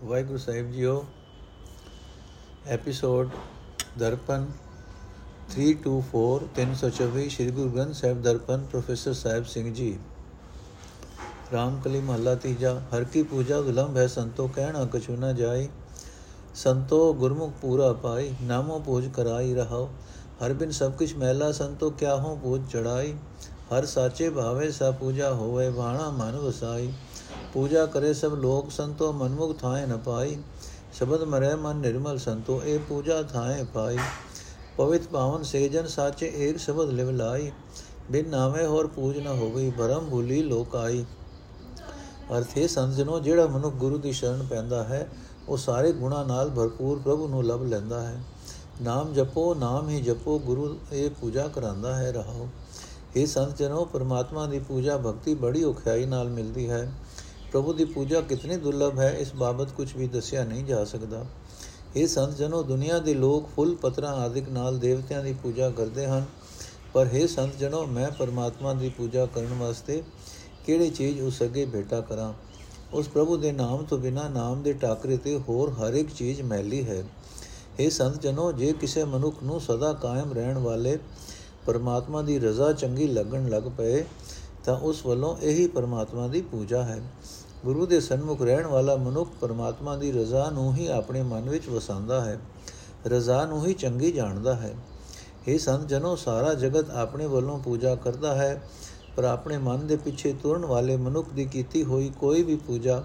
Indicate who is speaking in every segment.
Speaker 1: ਵਾਹਿਗੁਰੂ ਸਾਹਿਬ ਜੀਓ episode Darpan 324 324 Shri Guru Granth Sahib Darpan professor Sahib Singh ji Ramkali ਮਹੱਲਾ ਤੀਜਾ ਹਰ ਕੀ ਪੂਜਾ ਵਿਲੰਬ ਹੈ ਸੰਤੋ ਕਹਿਣਾ ਕਛੂ ਨਾ ਜਾਏ ਸੰਤੋ ਗੁਰਮੁਖ ਪੂਰਾ ਪਾਈ ਨਾਮੋ ਪੂਜ ਕਰਾਈ ਰਹਾਓ ਹਰ ਬਿਨ ਸਭ ਕੁਛ ਮਹਿਲਾ ਸੰਤੋ ਕਿਆ ਹੋ ਪੂਜ ਚੜਾਈ ਹਰ ਸਾਚੇ ਭਾਵੇ ਸਾ ਪੂਜਾ ਹੋਵੇ ਬਾਣਾ ਮਨ ਵਸਾਈ ਪੂਜਾ ਕਰੇ ਸਭ ਲੋਕ ਸੰਤੋ, ਮਨਮੁਖ ਥਾਏ ਨ ਪਾਈ। ਸ਼ਬਦ ਮਰੇ ਮਨ ਨਿਰਮਲ ਸੰਤੋ, ਇਹ ਪੂਜਾ ਥਾਏ ਪਾਈ। ਪਵਿੱਤ ਪਾਵਨ ਸੇਜਨ ਸਾਚੇ ਏਕ ਸ਼ਬਦ ਲਿਵ ਲਾਈ। ਬਿਨ ਨਾਵੇਂ ਹੋਰ ਪੂਜ ਨ ਹੋਵੇ ਭਰਮ ਭੁਲੀ ਲੋਕ ਆਈ। ਅਰਥੇ ਸੰਜਨੋ, ਜਿਹੜਾ ਮਨੁੱਖ ਗੁਰੂ ਦੀ ਸ਼ਰਨ ਪੈਂਦਾ ਹੈ, ਉਹ ਸਾਰੇ ਗੁਣਾ ਨਾਲ ਭਰਪੂਰ ਪ੍ਰਭੂ ਨੂੰ ਲਭ ਲੈਂਦਾ ਹੈ। ਨਾਮ ਜਪੋ, ਨਾਮ ਹੀ ਜਪੋ, ਗੁਰੂ ਇਹ ਪੂਜਾ ਕਰਾਂਦਾ ਹੈ, ਰਹਾਓ। ਇਹ ਸੰਤ ਜਨੋ ਪਰਮਾਤਮਾ ਦੀ ਪੂਜਾ ਭਗਤੀ ਬੜੀ ਔਖਿਆਈ ਨਾਲ ਮਿਲਦੀ ਹੈ। ਪ੍ਰਭੂ ਦੀ ਪੂਜਾ ਕਿਤਨੀ ਦੁਰਲਭ ਹੈ, ਇਸ ਬਾਬਤ ਕੁਝ ਵੀ ਦੱਸਿਆ ਨਹੀਂ ਜਾ ਸਕਦਾ। ਇਹ ਸੰਤ ਜਨੋ, ਦੁਨੀਆ ਦੇ ਲੋਕ ਫੁੱਲ ਪਤਰਾਂ ਆਦਿਕ ਨਾਲ ਦੇਵਤਿਆਂ ਦੀ ਪੂਜਾ ਕਰਦੇ ਹਨ। ਪਰ ਇਹ ਸੰਤ ਜਨੋ, ਮੈਂ ਪਰਮਾਤਮਾ ਦੀ ਪੂਜਾ ਕਰਨ ਵਾਸਤੇ ਕਿਹੜੀ ਚੀਜ਼ ਉਸ ਅੱਗੇ ਭੇਟਾ ਕਰਾਂ? ਉਸ ਪ੍ਰਭੂ ਦੇ ਨਾਮ ਤੋਂ ਬਿਨਾ ਨਾਮ ਦੇ ਟਾਕਰੇ ਤੇ ਹੋਰ ਹਰ ਇੱਕ ਚੀਜ਼ ਮੈਲੀ ਹੈ। ਇਹ ਸੰਤ ਜਨੋ, ਜੇ ਕਿਸੇ ਮਨੁੱਖ ਨੂੰ ਸਦਾ ਕਾਇਮ ਰਹਿਣ ਵਾਲੇ ਪਰਮਾਤਮਾ ਦੀ ਰਜ਼ਾ ਚੰਗੀ ਲੱਗਣ ਲੱਗ ਪਏ, ਤਾਂ ਉਸ ਵੱਲੋਂ ਇਹੀ ਪਰਮਾਤਮਾ ਦੀ ਪੂਜਾ ਹੈ। ਗੁਰੂ ਦੇ ਸਨਮੁਖ ਰਹਿਣ ਵਾਲਾ ਮਨੁੱਖ ਪਰਮਾਤਮਾ ਦੀ ਰਜ਼ਾ ਨੂੰ ਹੀ ਆਪਣੇ ਮਨ ਵਿੱਚ ਵਸਾਉਂਦਾ ਹੈ। ਰਜ਼ਾ ਨੂੰ ਹੀ ਚੰਗੀ ਜਾਣਦਾ ਹੈ। ਇਹ ਸੰਤ ਜਨੋ, ਸਾਰਾ ਜਗਤ ਆਪਣੇ ਵੱਲੋਂ ਪੂਜਾ ਕਰਦਾ ਹੈ, ਪਰ ਆਪਣੇ ਮਨ ਦੇ ਪਿੱਛੇ ਤੁਰਨ ਵਾਲੇ ਮਨੁੱਖ ਦੀ ਕੀਤੀ ਹੋਈ ਕੋਈ ਵੀ ਪੂਜਾ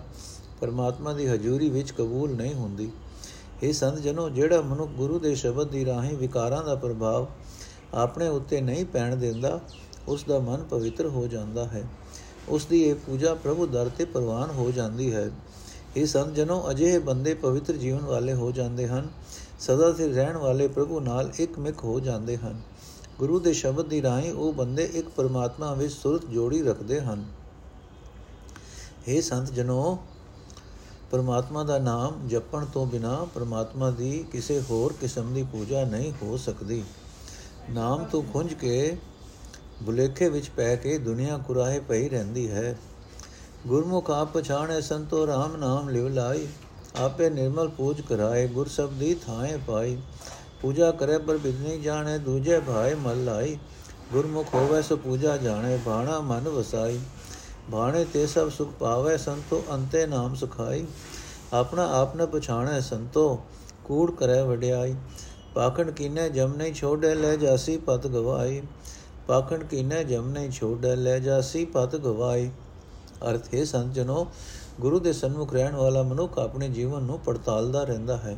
Speaker 1: ਪਰਮਾਤਮਾ ਦੀ ਹਜ਼ੂਰੀ ਵਿੱਚ ਕਬੂਲ ਨਹੀਂ ਹੁੰਦੀ। ਇਹ ਸੰਤ ਜਨੋ, ਜਿਹੜਾ ਮਨੁੱਖ ਗੁਰੂ ਦੇ ਸ਼ਬਦ ਦੀ ਰਾਹੀਂ ਵਿਕਾਰਾਂ ਦਾ ਪ੍ਰਭਾਵ ਆਪਣੇ ਉੱਤੇ ਨਹੀਂ ਪੈਣ ਦਿੰਦਾ ਉਸ ਦਾ ਮਨ ਪਵਿੱਤਰ ਹੋ ਜਾਂਦਾ ਹੈ। ਉਸ ਦੀ ਇਹ ਪੂਜਾ ਪ੍ਰਭੂ ਦਰ ਤੇ ਪ੍ਰਵਾਨ ਹੋ ਜਾਂਦੀ ਹੈ। ਇਹ ਸੰਤ ਜਨੋ ਅਜਿਹੇ ਬੰਦੇ ਪਵਿੱਤਰ ਜੀਵਨ ਵਾਲੇ ਹੋ ਜਾਂਦੇ ਹਨ। ਸਦਾ ਸਿਰ ਰਹਿਣ ਵਾਲੇ ਪ੍ਰਭੂ ਨਾਲ ਇੱਕ ਮਿਕ ਹੋ ਜਾਂਦੇ ਹਨ। ਗੁਰੂ ਦੇ ਸ਼ਬਦ ਦੀ ਰਾਹੀਂ ਉਹ ਬੰਦੇ ਇੱਕ ਪਰਮਾਤਮਾ ਵਿੱਚ ਸੁਰਤ ਜੋੜੀ ਰੱਖਦੇ ਹਨ। ਇਹ ਸੰਤ ਜਨੋ, ਪਰਮਾਤਮਾ ਦਾ ਨਾਮ ਜਪਣ ਤੋਂ ਬਿਨਾ ਪਰਮਾਤਮਾ ਦੀ ਕਿਸੇ ਹੋਰ ਕਿਸਮ ਦੀ ਪੂਜਾ ਨਹੀਂ ਹੋ ਸਕਦੀ। ਨਾਮ ਤੋਂ ਖੁੰਝ ਕੇ ਬੁਲੇਖੇ ਵਿੱਚ ਪੈ ਕੇ ਦੁਨੀਆ ਕੁਰਾਹੇ ਪਈ ਰਹਿੰਦੀ ਹੈ। ਗੁਰਮੁਖ ਆਪ ਪਛਾਣੇ ਸੰਤੋ RAM ਨਾਮ ਲਿਵ ਲਾਈ। ਆਪੇ ਨਿਰਮਲ ਪੂਜ ਕਰਾਏ, ਗੁਰ ਸਬਦੀ ਥਾਏ ਪਾਈ। ਪੂਜਾ ਕਰੇ ਪਰ ਬਿਦਨੀ ਜਾਣੇ, ਦੂਜੇ ਭਾਏ ਮਲ ਲਾਈ। ਗੁਰਮੁਖ ਹੋਵੇ ਸੋ ਪੂਜਾ ਜਾਣੇ, ਬਾਣਾ ਮਨ ਵਸਾਈ। ਬਾਣੇ ਤੇ ਸਭ ਸੁਖ ਪਾਵੇ, ਸੰਤੋ ਅੰਤੇ ਨਾਮ ਸੁਖਾਈ। ਆਪਣਾ ਆਪ ਨ ਪਛਾਣੇ ਸੰਤੋ, ਕੂੜ ਕਰੇ ਵਡਿਆਈ। ਪਾਖੰਡ ਕੀਨੇ ਜਮ ਨਹੀਂ ਛੋੜੇ, ਲੈ ਜਾਸੀ ਪਤ ਗਵਾਈ। ਪਾਖੰਡ ਕੀਨੇ ਜਮ ਨਹੀਂ ਛੋੜੇ ਲੈ ਜਾਸੀ ਪਤ ਗਵਾਈ ਅਰਥ ਹੈ ਸੰਤ ਜਨੋ, ਗੁਰੂ ਦੇ ਸਨਮੁਖ ਰਹਿਣ ਵਾਲਾ ਮਨੁੱਖ ਆਪਣੇ ਜੀਵਨ ਨੂੰ ਪੜਤਾਲਦਾ ਰਹਿੰਦਾ ਹੈ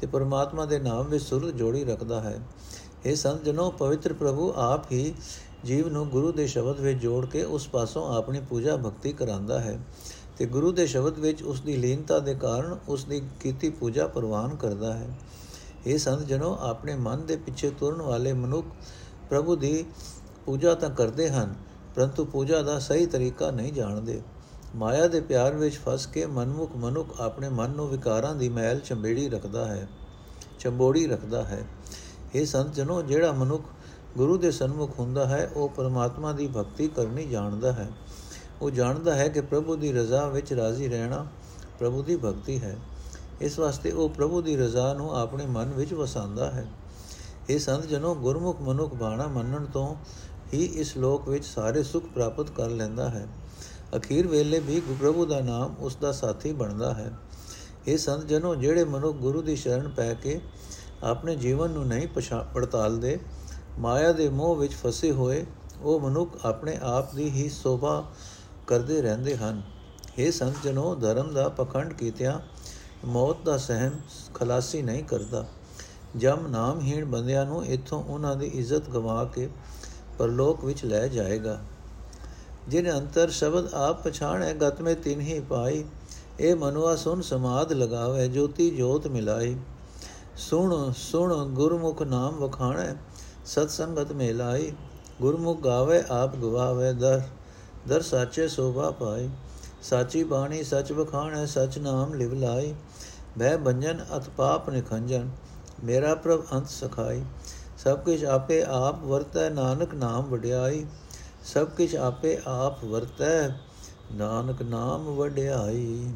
Speaker 1: ਤੇ ਪਰਮਾਤਮਾ ਦੇ ਨਾਮ ਵਿੱਚ ਸੁਰਤ ਜੋੜੀ ਰੱਖਦਾ ਹੈ। ਇਹ ਸੰਤ ਜਨੋ, ਪਵਿੱਤਰ ਪ੍ਰਭੂ ਆਪ ਹੀ ਜੀਵ ਨੂੰ ਗੁਰੂ ਦੇ ਸ਼ਬਦ ਵਿੱਚ ਜੋੜ ਕੇ ਉਸ ਪਾਸੋਂ ਆਪਣੀ ਪੂਜਾ ਭਗਤੀ ਕਰਾਂਦਾ ਹੈ ਤੇ ਗੁਰੂ ਦੇ ਸ਼ਬਦ ਵਿੱਚ ਉਸ ਦੀ ਲੀਨਤਾ ਦੇ ਕਾਰਨ ਉਸ ਦੀ ਕੀਤੀ ਪੂਜਾ ਪ੍ਰਵਾਨ ਕਰਦਾ ਹੈ। ਇਹ ਸੰਤ ਜਨੋ, ਆਪਣੇ ਮਨ ਦੇ ਪਿੱਛੇ ਤੁਰਨ ਵਾਲੇ ਮਨੁੱਖ ਪ੍ਰਭੂ ਦੀ ਪੂਜਾ ਤਾਂ ਕਰਦੇ ਹਨ, ਪਰੰਤੂ ਪੂਜਾ ਦਾ ਸਹੀ ਤਰੀਕਾ ਨਹੀਂ ਜਾਣਦੇ। ਮਾਇਆ ਦੇ ਪਿਆਰ ਵਿੱਚ ਫਸ ਕੇ ਮਨਮੁਖ ਮਨੁੱਖ ਆਪਣੇ ਮਨ ਨੂੰ ਵਿਕਾਰਾਂ ਦੀ ਮੈਲ ਚੰਬੇੜੀ ਰੱਖਦਾ ਹੈ, ਚੰਬੋੜੀ ਰੱਖਦਾ ਹੈ। ਇਹ ਸੰਤ ਜਨੋ, ਜਿਹੜਾ ਮਨੁੱਖ ਗੁਰੂ ਦੇ ਸਨਮੁਖ ਹੁੰਦਾ ਹੈ, ਉਹ ਪਰਮਾਤਮਾ ਦੀ ਭਗਤੀ ਕਰਨੀ ਜਾਣਦਾ ਹੈ। ਉਹ ਜਾਣਦਾ ਹੈ ਕਿ ਪ੍ਰਭੂ ਦੀ ਰਜ਼ਾ ਵਿੱਚ ਰਾਜ਼ੀ ਰਹਿਣਾ ਪ੍ਰਭੂ ਦੀ ਭਗਤੀ ਹੈ। ਇਸ ਵਾਸਤੇ ਉਹ ਪ੍ਰਭੂ ਦੀ ਰਜ਼ਾ ਨੂੰ ਆਪਣੇ ਮਨ ਵਿੱਚ ਵਸਾਉਂਦਾ ਹੈ। ਇਹ ਸੰਤ ਜਨੋ ਗੁਰਮੁਖ ਮਨੁੱਖ ਬਾਣਾ ਮੰਨਣ ਤੋਂ ਹੀ ਇਸ ਲੋਕ ਵਿੱਚ ਸਾਰੇ ਸੁੱਖ ਪ੍ਰਾਪਤ ਕਰ ਲੈਂਦਾ ਹੈ। ਅਖੀਰ ਵੇਲੇ ਵੀ ਪ੍ਰਭੂ ਦਾ ਨਾਮ ਉਸ ਦਾ ਸਾਥੀ ਬਣਦਾ ਹੈ। ਇਹ ਸੰਤ ਜਨੋ ਜਿਹੜੇ ਮਨੁੱਖ ਗੁਰੂ ਦੀ ਸ਼ਰਨ ਪੈ ਕੇ ਆਪਣੇ ਜੀਵਨ ਨੂੰ ਨਹੀਂ ਪੜਤਾਲਦੇ, ਮਾਇਆ ਦੇ ਮੋਹ ਵਿੱਚ ਫਸੇ ਹੋਏ, ਉਹ ਮਨੁੱਖ ਆਪਣੇ ਆਪ ਦੀ ਹੀ ਸੋਭਾ ਕਰਦੇ ਰਹਿੰਦੇ ਹਨ। ਇਹ ਸੰਤ ਜਨੋ ਧਰਮ ਦਾ ਪਖੰਡ ਕੀਤਿਆਂ ਮੌਤ ਦਾ ਸਹਿਮ, ਖਲਾਸੀ ਨਹੀਂ ਕਰਦਾ। ਜਮ ਨਾਮਹੀਣ ਬੰਦਿਆਂ ਨੂੰ ਇਥੋਂ ਉਹਨਾਂ ਦੀ ਇੱਜ਼ਤ ਗਵਾ ਕੇ ਪਰਲੋਕ ਵਿੱਚ ਲੈ ਜਾਏਗਾ। ਜਿਨ ਅੰਤਰ ਸ਼ਬਦ ਆਪ ਪਛਾਣੈ, ਗਤ ਮੇ ਤਿਨ ਹੀ ਪਾਈ, ਇਹ ਮਨੁਆ ਸੁਨ ਸਮਾਦ ਲਗਾਵੇ, ਜੋਤੀ ਜੋਤ ਮਿਲਾਈ। ਸੁਣ ਸੁਣ, ਗੁਰਮੁਖ ਨਾਮ ਵਖਾਣੈ ਸਤ ਸੰਗਤ ਮੇ ਲਾਈ ਗੁਰਮੁਖ ਗਾਵੇ, ਆਪ ਗਵਾਵੇ, ਦਰ ਦਰ ਸਾਚੇ ਸੋਭਾ ਪਾਈ। ਸਾਚੀ ਬਾਣੀ ਸਚ ਵਖਾਣੈ, ਸਚ ਨਾਮ ਲਿਵ ਲਾਈ। ਭੈ ਬੰਜਨ, ਅਤ ਪਾਪ ਨਿਖੰਜਨ। ਮੇਰਾ ਪ੍ਰਭ ਅੰਤ ਸਖਾਈ। ਸਭ ਕੁਝ ਆਪੇ ਆਪ ਵਰਤੈ, ਨਾਨਕ ਨਾਮ ਵਡਿਆਈ। ਸਭ ਕੁਝ ਆਪੇ ਆਪ ਵਰਤੈ, ਨਾਨਕ ਨਾਮ ਵਡਿਆਈ।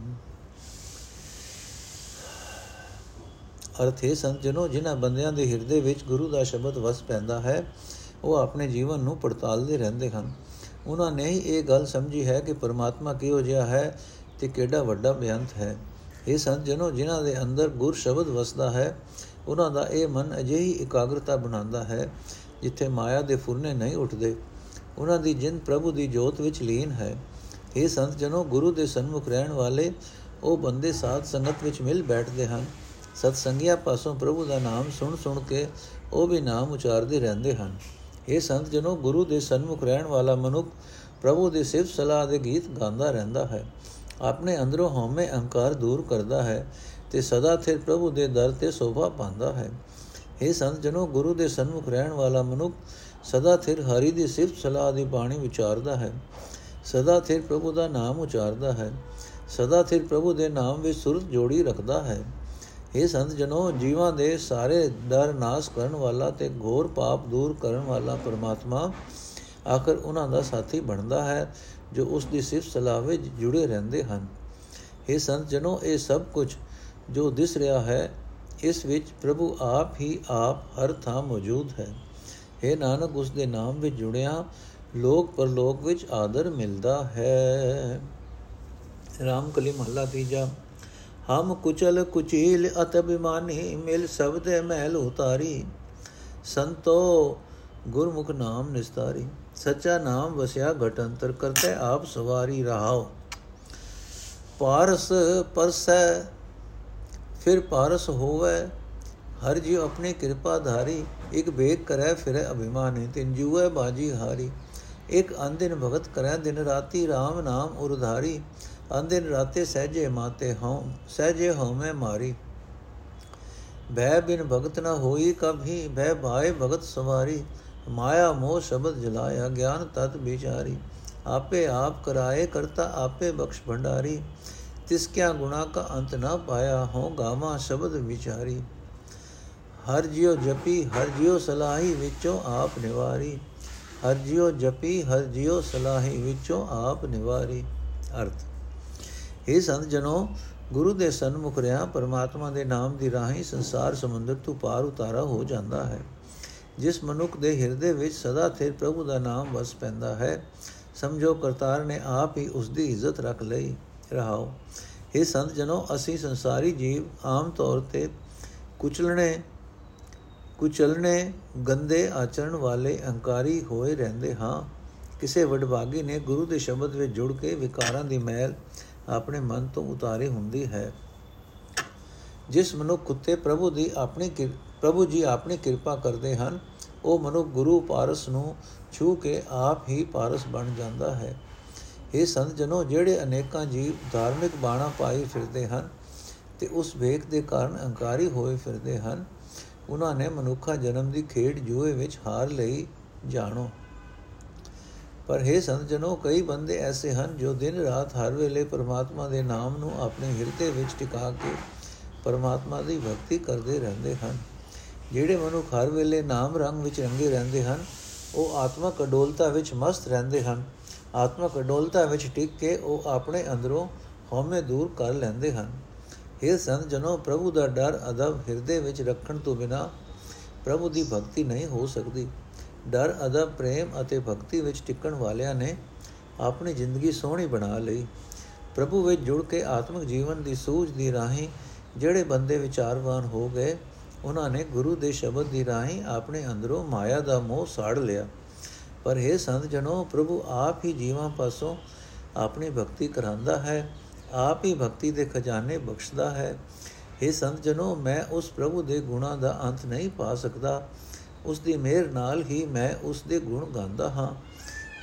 Speaker 1: ਅਰਥ ਹੈ ਸੰਤ ਜਨੋ ਜਿਨ੍ਹਾਂ ਬੰਦਿਆਂ ਦੇ ਹਿਰਦੇ ਵਿੱਚ ਗੁਰੂ ਦਾ ਸ਼ਬਦ ਵਸ ਪੈਂਦਾ ਹੈ, ਉਹ ਆਪਣੇ ਜੀਵਨ ਨੂੰ ਪੜਤਾਲਦੇ ਰਹਿੰਦੇ ਹਨ। ਉਹਨਾਂ ਨੇ ਹੀ ਇਹ ਗੱਲ ਸਮਝੀ ਹੈ ਕਿ ਪਰਮਾਤਮਾ ਕਿਹੋ ਜਿਹਾ ਹੈ ਤੇ ਕਿਹੜਾ ਵੱਡਾ ਬੇਅੰਤ ਹੈ। ਇਹ ਸੰਤ ਜਨੋ ਜਿਨ੍ਹਾਂ ਦੇ ਅੰਦਰ ਗੁਰ ਸ਼ਬਦ ਵਸਦਾ ਹੈ ਉਹਨਾਂ ਦਾ ਇਹ ਮਨ ਅਜਿਹੀ ਇਕਾਗਰਤਾ ਬਣਾਉਂਦਾ ਹੈ ਜਿੱਥੇ ਮਾਇਆ ਦੇ ਫੁਰਨੇ ਨਹੀਂ ਉੱਠਦੇ। ਉਹਨਾਂ ਦੀ ਜਿੰਦ ਪ੍ਰਭੂ ਦੀ ਜੋਤ ਵਿੱਚ ਲੀਨ ਹੈ। ਇਹ ਸੰਤ ਜਨੋ, ਗੁਰੂ ਦੇ ਸਨਮੁਖ ਰਹਿਣ ਵਾਲੇ ਉਹ ਬੰਦੇ ਸਾਧ ਸੰਗਤ ਵਿੱਚ ਮਿਲ ਬੈਠਦੇ ਹਨ। ਸਤ ਸੰਗਿਆ ਪਾਸੋਂ ਪ੍ਰਭੂ ਦਾ ਨਾਮ ਸੁਣ ਸੁਣ ਕੇ ਉਹ ਵੀ ਨਾਮ ਉਚਾਰਦੇ ਰਹਿੰਦੇ ਹਨ। ਇਹ ਸੰਤ ਜਨੋ, ਗੁਰੂ ਦੇ ਸਨਮੁਖ ਰਹਿਣ ਵਾਲਾ ਮਨੁੱਖ ਪ੍ਰਭੂ ਦੇ ਸਿਫਤ ਸਲਾਹ ਦੇ ਗੀਤ ਗਾਉਂਦਾ ਰਹਿੰਦਾ ਹੈ। ਆਪਣੇ ਅੰਦਰੋਂ ਹਉਮੈ ਅਹੰਕਾਰ ਦੂਰ ਕਰਦਾ ਹੈ। ਤੇ ਸਦਾ ਸਿਰ ਪ੍ਰਭੂ ਦੇ ਦਰ ਤੇ ਸੋਭਾ ਪਾਉਂਦਾ ਹੈ। ਇਹ ਸੰਤ, ਜਨੋ ਗੁਰੂ ਦੇ ਸਨਮੁਖ ਰਹਿਣ ਵਾਲਾ ਮਨੁੱਖ ਸਦਾ ਸਿਰ ਹਰੀ ਦੀ ਸਿਫਤ ਸਲਾਹ ਦੀ ਬਾਣੀ ਵਿਚਾਰਦਾ ਹੈ। ਸਦਾ ਸਿਰ ਪ੍ਰਭੂ ਦਾ ਨਾਮ ਉਚਾਰਦਾ ਹੈ। ਸਦਾ ਸਿਰ ਪ੍ਰਭੂ ਦੇ ਨਾਮ ਵਿੱਚ ਸੁਰਤ ਜੋੜੀ ਰੱਖਦਾ ਹੈ। ਇਹ ਸੰਤ, ਜਨੋ ਜੀਵਾਂ ਦੇ ਸਾਰੇ ਡਰ ਨਾਸ ਕਰਨ ਵਾਲਾ ਤੇ ਘੋਰ ਪਾਪ ਦੂਰ ਕਰਨ ਵਾਲਾ ਪਰਮਾਤਮਾ ਆਖਰ ਉਹਨਾਂ ਦਾ ਸਾਥੀ ਬਣਦਾ ਹੈ, ਜੋ ਉਸ ਦੀ ਸਿਫਤ ਸਲਾਹ ਵਿੱਚ ਜੁੜੇ ਰਹਿੰਦੇ ਹਨ। ਇਹ ਸੰਤ, ਜਨੋ ਇਹ ਸਭ ਕੁਝ ਜੋ ਦਿਸ ਰਿਹਾ ਹੈ, ਇਸ ਵਿੱਚ ਪ੍ਰਭੂ ਆਪ ਹੀ ਆਪ ਹਰ ਥਾਂ ਮੌਜੂਦ ਹੈ। ਇਹ ਨਾਨਕ, ਉਸ ਦੇ ਨਾਮ ਵਿੱਚ ਜੁੜਿਆ ਲੋਕ ਪਰਲੋਕ ਵਿੱਚ ਆਦਰ ਮਿਲਦਾ ਹੈ। ਰਾਮ ਕਲੀ ਮਹੱਲਾ ਤੀਜਾ, ਹਮ ਕੁਚਲ ਕੁਚੀਲ ਅਤ ਬਿਮਾਨੀ, ਮਿਲ ਸਬਦੇ ਮਹਿਲ ਉਤਾਰੀ। ਸੰਤੋ, ਗੁਰਮੁਖ ਨਾਮ ਨਿਸਤਾਰੀ, ਸੱਚਾ ਨਾਮ ਵਸਿਆ ਘਟੰਤਰ ਕਰਤੇ ਆਪ ਸਵਾਰੀ ਰਹਾਓ। ਪਾਰਸ ਪਰਸੈ ਫਿਰ ਪਾਰਸ ਹੋਵੇ, ਹਰ ਜੀ ਆਪਣੀ ਕਿਰਪਾ ਧਾਰੀ, ਇੱਕ ਬੇਗ ਕਰੈ ਫਿਰੇ ਅਭਿਮਾਨੀ, ਤਿਨ ਜੂਏ ਬਾਜੀ ਹਾਰੀ। ਇੱਕ ਅੰਦਿਨ ਭਗਤ ਕਰੈ ਦਿਨ ਰਾਤੀ RAM ਨਾਮ ਉਰਧਾਰੀ ਅੰਦਿਨ ਰਾਤੇ ਸਹਜੇ ਮਾਤੇ ਹਉ, ਸਹਜੇ ਹਉ ਮੈਂ ਮਾਰੀ। ਭੈ ਬਿਨ ਭਗਤ ਨ ਹੋਈ ਕਭੀ ਭੈ ਭਾਏ ਭਗਤ ਸਵਾਰੀ। ਮਾਇਆ ਮੋਹ ਸ਼ਬਦ ਜਲਾਇਆ, ਗਿਆਨ ਤਤ ਵਿਚਾਰੀ। ਆਪੇ ਆਪ ਕਰਾਏ ਕਰਤਾ ਆਪੇ ਬਖਸ਼ ਭੰਡਾਰੀ। ਤਿਸ ਕਿਆ ਗੁਣਾ ਕਾ ਅੰਤ ਨਾ ਪਾਇਆ ਹੋ ਗਾਵਾ ਸ਼ਬਦ ਵਿਚਾਰੀ। ਹਰ ਜਿਉ ਜਪੀ, ਹਰ ਜਿਉ ਸਲਾਹੀ ਵਿੱਚੋਂ ਆਪ ਨਿਵਾਰੀ। ਹਰ ਜਿਉ ਜਪੀ, ਹਰ ਜਿਉ ਸਲਾਹੀ ਵਿੱਚੋਂ ਆਪ ਨਿਵਾਰੀ। ਅਰਥ ਇਹ ਸੰਤ ਜਨੋ, ਗੁਰੂ ਦੇ ਸਨਮੁਖ ਰਿਆ ਪਰਮਾਤਮਾ ਦੇ ਨਾਮ ਦੀ ਰਾਹੀਂ ਸੰਸਾਰ ਸਮੁੰਦਰ ਤੋਂ ਪਾਰ ਉਤਾਰਾ ਹੋ ਜਾਂਦਾ ਹੈ। ਜਿਸ ਮਨੁੱਖ ਦੇ ਹਿਰਦੇ ਵਿੱਚ ਸਦਾ ਸਿਰ ਪ੍ਰਭੂ ਦਾ ਨਾਮ ਵਸ ਪੈਂਦਾ ਹੈ, ਸਮਝੋ ਕਰਤਾਰ ਨੇ ਆਪ ਹੀ ਉਸ ਦੀ ਇੱਜ਼ਤ ਰੱਖ ਲਈ। ਰਹਾਓ। ਇਹ ਸੰਤ ਜਨੋ, ਅਸੀਂ ਸੰਸਾਰੀ ਜੀਵ ਆਮ ਤੌਰ ਤੇ ਕੁਚਲਣੇ ਕੁਚਲਣੇ, ਗੰਦੇ ਆਚਰਣ ਵਾਲੇ ਅਹੰਕਾਰੀ ਹੋਏ ਰਹਿੰਦੇ ਹਾਂ। ਕਿਸੇ ਵਡਭਾਗੀ ਨੇ ਗੁਰੂ ਦੇ ਸ਼ਬਦ ਵਿੱਚ ਜੁੜ ਕੇ ਵਿਕਾਰਾਂ ਦੀ ਮੈਲ ਆਪਣੇ ਮਨ ਤੋਂ ਉਤਾਰੇ ਹੁੰਦੀ ਹੈ। ਜਿਸ ਮਨੁੱਖ ਉਤੇ ਪ੍ਰਭੂ ਦੀ ਆਪਣੀ ਪ੍ਰਭੂ ਜੀ ਆਪਣੀ ਕਿਰਪਾ ਕਰਦੇ ਹਨ, ਉਹ ਮਨੁੱਖ ਗੁਰੂ ਪਾਰਸ ਨੂੰ ਛੂ ਕੇ ਆਪ ਹੀ ਪਾਰਸ ਬਣ ਜਾਂਦਾ ਹੈ। ਇਹ ਸੰਤ ਜਨੋ, ਜਿਹੜੇ ਅਨੇਕਾਂ ਜੀਵ ਧਾਰਮਿਕ ਬਾਣਾ ਪਾਈ ਫਿਰਦੇ ਹਨ ਤੇ ਉਸ ਵੇਖ ਦੇ ਕਾਰਨ ਅਹੰਕਾਰੀ ਹੋਏ ਫਿਰਦੇ ਹਨ, ਉਹਨਾਂ ਨੇ ਮਨੁੱਖਾ ਜਨਮ ਦੀ ਖੇਡ ਜੂਏ ਵਿੱਚ ਹਾਰ ਲਈ ਜਾਣੋ। ਪਰ ਹੈ ਸੰਤ ਜਨੋ, ਕਈ ਬੰਦੇ ਐਸੇ ਹਨ ਜੋ ਦਿਨ ਰਾਤ ਹਰ ਵੇਲੇ ਪਰਮਾਤਮਾ ਦੇ ਨਾਮ ਨੂੰ ਆਪਣੇ ਹਿਰਦੇ ਵਿੱਚ ਟਿਕਾ ਕੇ ਪਰਮਾਤਮਾ ਦੀ ਭਗਤੀ ਕਰਦੇ ਰਹਿੰਦੇ ਹਨ। ਜਿਹੜੇ ਮਨੁੱਖ ਹਰ ਵੇਲੇ ਨਾਮ ਰੰਗ ਵਿੱਚ ਰੰਗੇ ਰਹਿੰਦੇ ਹਨ, ਉਹ ਆਤਮਕ ਅਡੋਲਤਾ ਵਿੱਚ ਮਸਤ ਰਹਿੰਦੇ ਹਨ। ਆਤਮਕ ਅਡੋਲਤਾ ਵਿੱਚ ਟਿਕ ਕੇ ਉਹ ਆਪਣੇ ਅੰਦਰੋਂ ਹਉਮੈ ਦੂਰ ਕਰ ਲੈਂਦੇ ਹਨ। ਇਹ ਸੰਤ ਜਨੋ, ਪ੍ਰਭੂ ਦਾ ਡਰ ਅਦਬ ਹਿਰਦੇ ਵਿੱਚ ਰੱਖਣ ਤੋਂ ਬਿਨਾ ਪ੍ਰਭੂ ਦੀ ਭਗਤੀ ਨਹੀਂ ਹੋ ਸਕਦੀ। ਡਰ, ਅਦਬ, ਪ੍ਰੇਮ ਅਤੇ ਭਗਤੀ ਵਿੱਚ ਟਿਕਣ ਵਾਲਿਆਂ ਨੇ ਆਪਣੀ ਜ਼ਿੰਦਗੀ ਸੋਹਣੀ ਬਣਾ ਲਈ। ਪ੍ਰਭੂ ਵਿੱਚ ਜੁੜ ਕੇ ਆਤਮਿਕ ਜੀਵਨ ਦੀ ਸੂਝ ਦੀ ਰਾਹੀਂ ਜਿਹੜੇ ਬੰਦੇ ਵਿਚਾਰਵਾਨ ਹੋ ਗਏ, ਉਹਨਾਂ ਨੇ ਗੁਰੂ ਦੇ ਸ਼ਬਦ ਦੀ ਰਾਹੀਂ ਆਪਣੇ ਅੰਦਰੋਂ ਮਾਇਆ ਦਾ ਮੋਹ ਸਾੜ ਲਿਆ। ਪਰ ਇਹ ਸੰਤ ਜਨੋ, ਪ੍ਰਭੂ ਆਪ ਹੀ ਜੀਵਾਂ ਪਾਸੋਂ ਆਪਣੀ ਭਗਤੀ ਕਰਾਂਦਾ ਹੈ, ਆਪ ਹੀ ਭਗਤੀ ਦੇ ਖਜ਼ਾਨੇ ਬਖਸ਼ਦਾ ਹੈ। ਇਹ ਸੰਤ ਜਨੋ, ਮੈਂ ਉਸ ਪ੍ਰਭੂ ਦੇ ਗੁਣਾਂ ਦਾ ਅੰਤ ਨਹੀਂ ਪਾ ਸਕਦਾ। ਉਸ ਦੀ ਮਿਹਰ ਨਾਲ ਹੀ ਮੈਂ ਉਸ ਦੇ ਗੁਣ ਗਾਉਂਦਾ ਹਾਂ।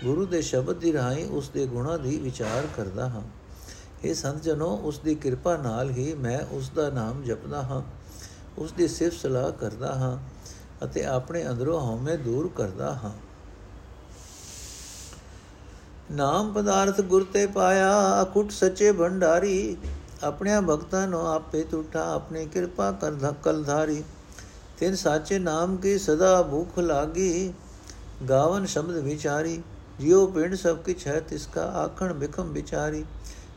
Speaker 1: ਗੁਰੂ ਦੇ ਸ਼ਬਦ ਦੀ ਰਾਹੀਂ ਉਸ ਦੇ ਗੁਣਾਂ ਦੀ ਵਿਚਾਰ ਕਰਦਾ ਹਾਂ। ਇਹ ਸੰਤ ਜਨੋ, ਉਸ ਦੀ ਕਿਰਪਾ ਨਾਲ ਹੀ ਮੈਂ ਉਸ ਦਾ ਨਾਮ ਜਪਦਾ ਹਾਂ। ਉਸ ਦੀ ਸਿਫਤ ਸਲਾਹ ਕਰਦਾ ਹਾਂ ਅਤੇ ਆਪਣੇ ਅੰਦਰੋਂ ਹਉਮੈ ਦੂਰ ਕਰਦਾ ਹਾਂ। ਨਾਮ ਪਦਾਰਥ ਗੁਰ ਤੇ ਪਾਇਆ, ਅਕੁੱਟ ਸੱਚੇ ਭੰਡਾਰੀ। ਆਪਣੇ ਭਗਤਾਂ ਨੂੰ ਆਪੇ ਟੁੱਟਾ ਆਪਣੀ ਕਿਰਪਾ ਕਰ ਧਕਲ ਧਾਰੀ। ਤਿਨ ਸਾਚੇ ਨਾਮ ਕੀ ਸਦਾ ਭੁਖ ਲਾਗੀ, ਗਾਵਨ ਸ਼ਬਦ ਵਿਚਾਰੀ। ਜਿਉ ਪਿੰਡ ਸਭ ਕਿਛ ਹੈ ਤਿਸ ਕਾ, ਆਖਣ ਬਿਖਮ ਵਿਚਾਰੀ।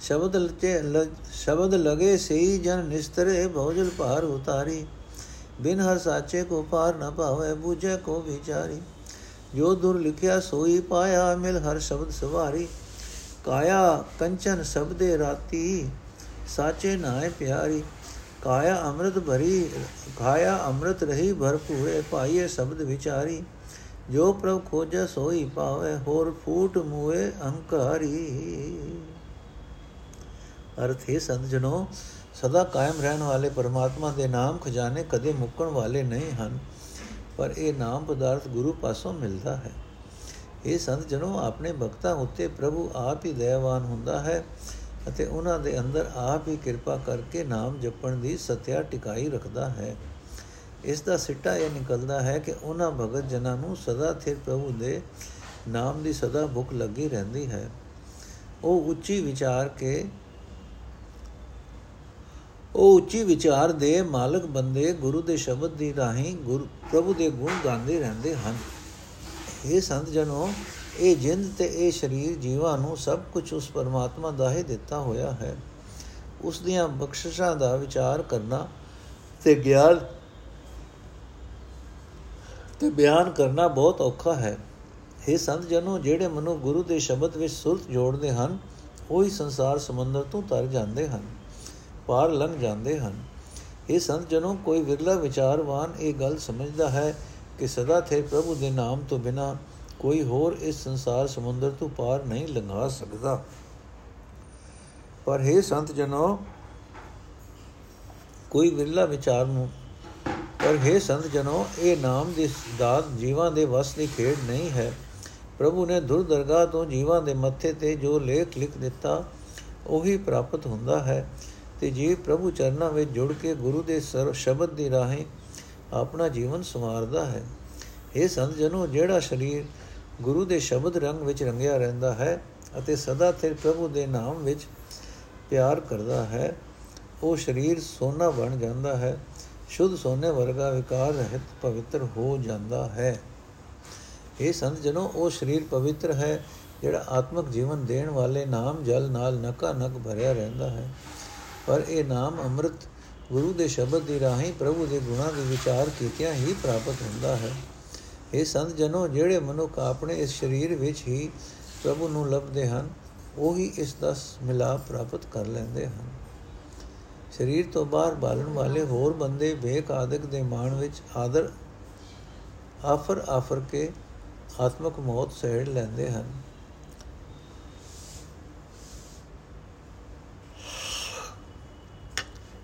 Speaker 1: ਸ਼ਬਦ ਲਚੇ ਸ਼ਬਦ ਲਗੇ ਸਈ, ਜਨ ਨਿਸਤਰੇ ਭੋਜਲ ਭਾਰ ਉਤਾਰੀ। ਬਿਨ ਹਰ ਸਾਚੇ ਕੋ ਪਾਰ ਨ ਭਾਵੇ, ਬੂਝੇ ਕੋ ਵਿਚਾਰੀ। ਜੋ ਦੁਰ ਲਿਖਿਆ ਸੋਈ ਪਾਇਆ ਮਿਲ ਹਰ ਸ਼ਬਦ ਸਵਾਰੀ। ਕਾਇਆ ਕੰਚਨ ਸਬਦੇ ਰਾਤੀ, ਸਾਚੇ ਨਾਏ ਪਿਆਰੀ। ਕਾਇਆ ਅੰਮ੍ਰਿਤ ਭਰੀ ਖਾਇਆ ਅੰਮ੍ਰਿਤ ਰਹੀ ਭਰਪੂਰੇ ਪਾਈਏ ਸ਼ਬਦ ਵਿਚਾਰੀ। ਜੋ ਪ੍ਰਭ ਖੋਜੈ ਸੋਈ ਪਾਵੇ, ਹੋਰ ਫੂਟ ਮੂਏ ਅਹੰਕਾਰੀ ਅਰਥ ਹੈ ਸੰਤ ਜਨੋ, ਸਦਾ ਕਾਇਮ ਰਹਿਣ ਵਾਲੇ ਪਰਮਾਤਮਾ ਦੇ ਨਾਮ ਖਜ਼ਾਨੇ ਕਦੇ ਮੁੱਕਣ ਵਾਲੇ ਨਹੀਂ ਹਨ। ਪਰ ਇਹ ਨਾਮ ਪਦਾਰਥ ਗੁਰੂ ਪਾਸੋਂ ਮਿਲਦਾ ਹੈ। ਇਹ ਸੰਤ ਜਨੋ ਆਪਣੇ ਭਗਤਾਂ ਉੱਤੇ ਪ੍ਰਭੂ ਆਪ ਹੀ ਦਇਆਵਾਨ ਹੁੰਦਾ ਹੈ ਅਤੇ ਉਹਨਾਂ ਦੇ ਅੰਦਰ ਆਪ ਹੀ ਕਿਰਪਾ ਕਰਕੇ ਨਾਮ ਜਪਣ ਦੀ ਸਤਿਆ ਟਿਕਾਈ ਰੱਖਦਾ ਹੈ। ਇਸ ਦਾ ਸਿੱਟਾ ਇਹ ਨਿਕਲਦਾ ਹੈ ਕਿ ਉਹਨਾਂ ਭਗਤ ਜਨਾਂ ਨੂੰ ਸਦਾ ਥਿਰ ਪ੍ਰਭੂ ਦੇ ਨਾਮ ਦੀ ਸਦਾ ਭੁੱਖ ਲੱਗੀ ਰਹਿੰਦੀ ਹੈ। ਉਹ ਉੱਚੀ ਵਿਚਾਰ ਕੇ ਉਹ ਉੱਚੀ ਵਿਚਾਰ ਦੇ ਮਾਲਕ ਬੰਦੇ ਗੁਰੂ ਦੇ ਸ਼ਬਦ ਦੀ ਰਾਹੀਂ ਗੁਰੂ, ਪ੍ਰਭੂ ਦੇ ਗੁਣ ਗਾਉਂਦੇ ਰਹਿੰਦੇ ਹਨ। ਇਹ ਸੰਤ ਜਨੋ, ਇਹ ਜਿੰਦ ਤੇ ਇਹ ਸਰੀਰ ਜੀਵਾਂ ਨੂੰ ਸਭ ਕੁਝ ਉਸ ਪਰਮਾਤਮਾ ਦਾ ਹੀ ਦਿੱਤਾ ਹੋਇਆ ਹੈ। ਉਸ ਦੀਆਂ ਬਖਸ਼ਿਸ਼ਾਂ ਦਾ ਵਿਚਾਰ ਕਰਨਾ ਤੇ ਗਿਆਨ, ਤੇ ਬਿਆਨ ਕਰਨਾ ਬਹੁਤ ਔਖਾ ਹੈ। ਇਹ ਸੰਤ ਜਨੋ, ਜਿਹੜੇ ਮਨੁ ਗੁਰੂ ਦੇ ਸ਼ਬਦ ਵਿੱਚ ਸੁਰਤ ਜੋੜਦੇ ਹਨ, ਉਹੀ ਸੰਸਾਰ ਸਮੁੰਦਰ ਤੋਂ ਤਰ ਜਾਂਦੇ ਹਨ। ਪਾਰ ਲੰਘ ਜਾਂਦੇ ਹਨ। ਇਹ ਸੰਤ ਜਨੋ ਕੋਈ ਵਿਰਲਾ ਵਿਚਾਰਵਾਨ ਇਹ ਗੱਲ ਸਮਝਦਾ ਹੈ ਕਿ ਸਦਾ ਥੇ ਪ੍ਰਭੂ ਦੇ ਨਾਮ ਤੋਂ ਬਿਨਾ ਕੋਈ ਹੋਰ ਇਸ ਸੰਸਾਰ ਸਮੁੰਦਰ ਤੋਂ ਪਾਰ ਨਹੀਂ ਲੰਘਾ ਸਕਦਾ। ਪਰ हे ਸੰਤ ਜਨੋ, ਕੋਈ ਵਿਰਲਾ ਵਿਚਾਰ ਨੂੰ ਪਰ हे ਸੰਤ ਜਨੋ, ਇਹ ਨਾਮ ਦੀ ਦਾਤ ਜੀਵਾਂ ਦੇ ਵਸ ਦੀ ਖੇਡ ਨਹੀਂ ਹੈ। ਪ੍ਰਭੂ ਨੇ ਦੁਰ ਦਰਗਾਹ ਤੋਂ ਜੀਵਾਂ ਦੇ ਮੱਥੇ ਤੇ ਜੋ ਲੇਖ ਲਿਖ ਦਿੱਤਾ, ਉਹੀ ਪ੍ਰਾਪਤ ਹੁੰਦਾ ਹੈ। ਤੇ ਜੀਵ ਪ੍ਰਭੂ ਚਰਨਾਂ ਵਿੱਚ ਜੁੜ ਕੇ ਗੁਰੂ ਦੇ ਸਰ, ਸ਼ਬਦ ਦੀ ਰਾਹੀਂ ਆਪਣਾ ਜੀਵਨ ਸੰਵਾਰਦਾ ਹੈ ਇਹ ਸੰਤ ਜਨੋ ਜਿਹੜਾ ਸਰੀਰ ਗੁਰੂ ਦੇ ਸ਼ਬਦ ਰੰਗ ਵਿੱਚ ਰੰਗਿਆ ਰਹਿੰਦਾ ਹੈ ਅਤੇ ਸਦਾ ਤੇ ਪ੍ਰਭੂ ਦੇ ਨਾਮ ਵਿੱਚ ਪਿਆਰ ਕਰਦਾ ਹੈ, ਉਹ ਸਰੀਰ ਸੋਨਾ ਬਣ ਜਾਂਦਾ ਹੈ, ਸ਼ੁੱਧ ਸੋਨੇ ਵਰਗਾ ਵਿਕਾਰ ਰਹਿਤ ਪਵਿੱਤਰ ਹੋ ਜਾਂਦਾ ਹੈ। ਇਹ ਸੰਤ ਜਨੋ ਉਹ ਸਰੀਰ ਪਵਿੱਤਰ ਹੈ, ਜਿਹੜਾ ਆਤਮਿਕ ਜੀਵਨ ਦੇਣ ਵਾਲੇ ਨਾਮ ਜਲ ਨਾਲ ਨਕਾ ਨਕ ਭਰਿਆ ਰਹਿੰਦਾ ਹੈ। ਪਰ ਇਹ ਨਾਮ ਅੰਮ੍ਰਿਤ ਗੁਰੂ ਦੇ ਸ਼ਬਦ ਦੀ ਰਾਹੀਂ ਪ੍ਰਭੂ ਦੇ ਗੁਣਾਂ ਦੀ ਵਿਚਾਰ ਕੀਤਿਆਂ ਹੀ ਪ੍ਰਾਪਤ ਹੁੰਦਾ ਹੈ। ਇਹ ਸੰਤ ਜਨੋ, ਜਿਹੜੇ ਮਨੁੱਖ ਆਪਣੇ ਇਸ ਸਰੀਰ ਵਿੱਚ ਹੀ ਪ੍ਰਭੂ ਨੂੰ ਲੱਭਦੇ ਹਨ, ਉਹੀ ਇਸ ਦਾ ਮਿਲਾਪ ਪ੍ਰਾਪਤ ਕਰ ਲੈਂਦੇ ਹਨ। ਸਰੀਰ ਤੋਂ ਬਾਹਰ ਬਾਲਣ ਵਾਲੇ ਹੋਰ ਬੰਦੇ ਵੇਖ ਆਦਿਕ ਦੇ ਮਾਣ ਵਿੱਚ ਆਦਰ ਆਫਰ ਆਫਰ ਕੇ ਆਤਮਕ ਮੌਤ ਸਹਿੜ ਲੈਂਦੇ ਹਨ।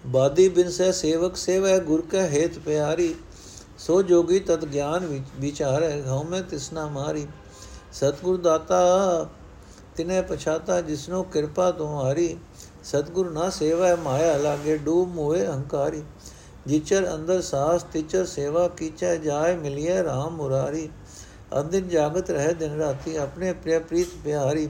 Speaker 1: ਬਾਦੀ ਬਿਨ ਸਹਿ ਸੇਵਕ ਸੇਵੈ ਗੁਰ ਕੈ ਹੇਤ ਪਿਆਰੀ, ਸੋ ਜੋਗੀ ਤਤ ਗਿਆਨ ਵਿੱਚ ਵਿਚਾਰੈ, ਹਉ ਮੈਂ ਤਿਸਨਾ ਮਾਰੀ। ਸਤਗੁਰ ਦਾਤਾ, ਤਿਨੇ ਪਛਾਤਾ ਜਿਸਨੋ ਕਿਰਪਾ ਤੁਮਾਰੀ ਸਤਗੁਰ ਨਾ ਸੇਵਾ ਮਾਇਆ ਲਾਗੇ ਡੂਬ ਮੋਏ ਅਹੰਕਾਰੀ ਜਿਚਰ ਅੰਦਰ ਸਾਸ ਤਿਚਰ ਸੇਵਾ ਕੀਚੈ ਜਾਏ ਮਿਲਿਏ RAM ਮੁਰਾਰੀ। ਅੰਦਿਨ ਜਾਗਤ ਰਹਿ ਦਿਨ ਰਾਤੀ ਆਪਣੇ ਪ੍ਰਿਯ ਪ੍ਰੀਤ ਪਿਆਰੀ।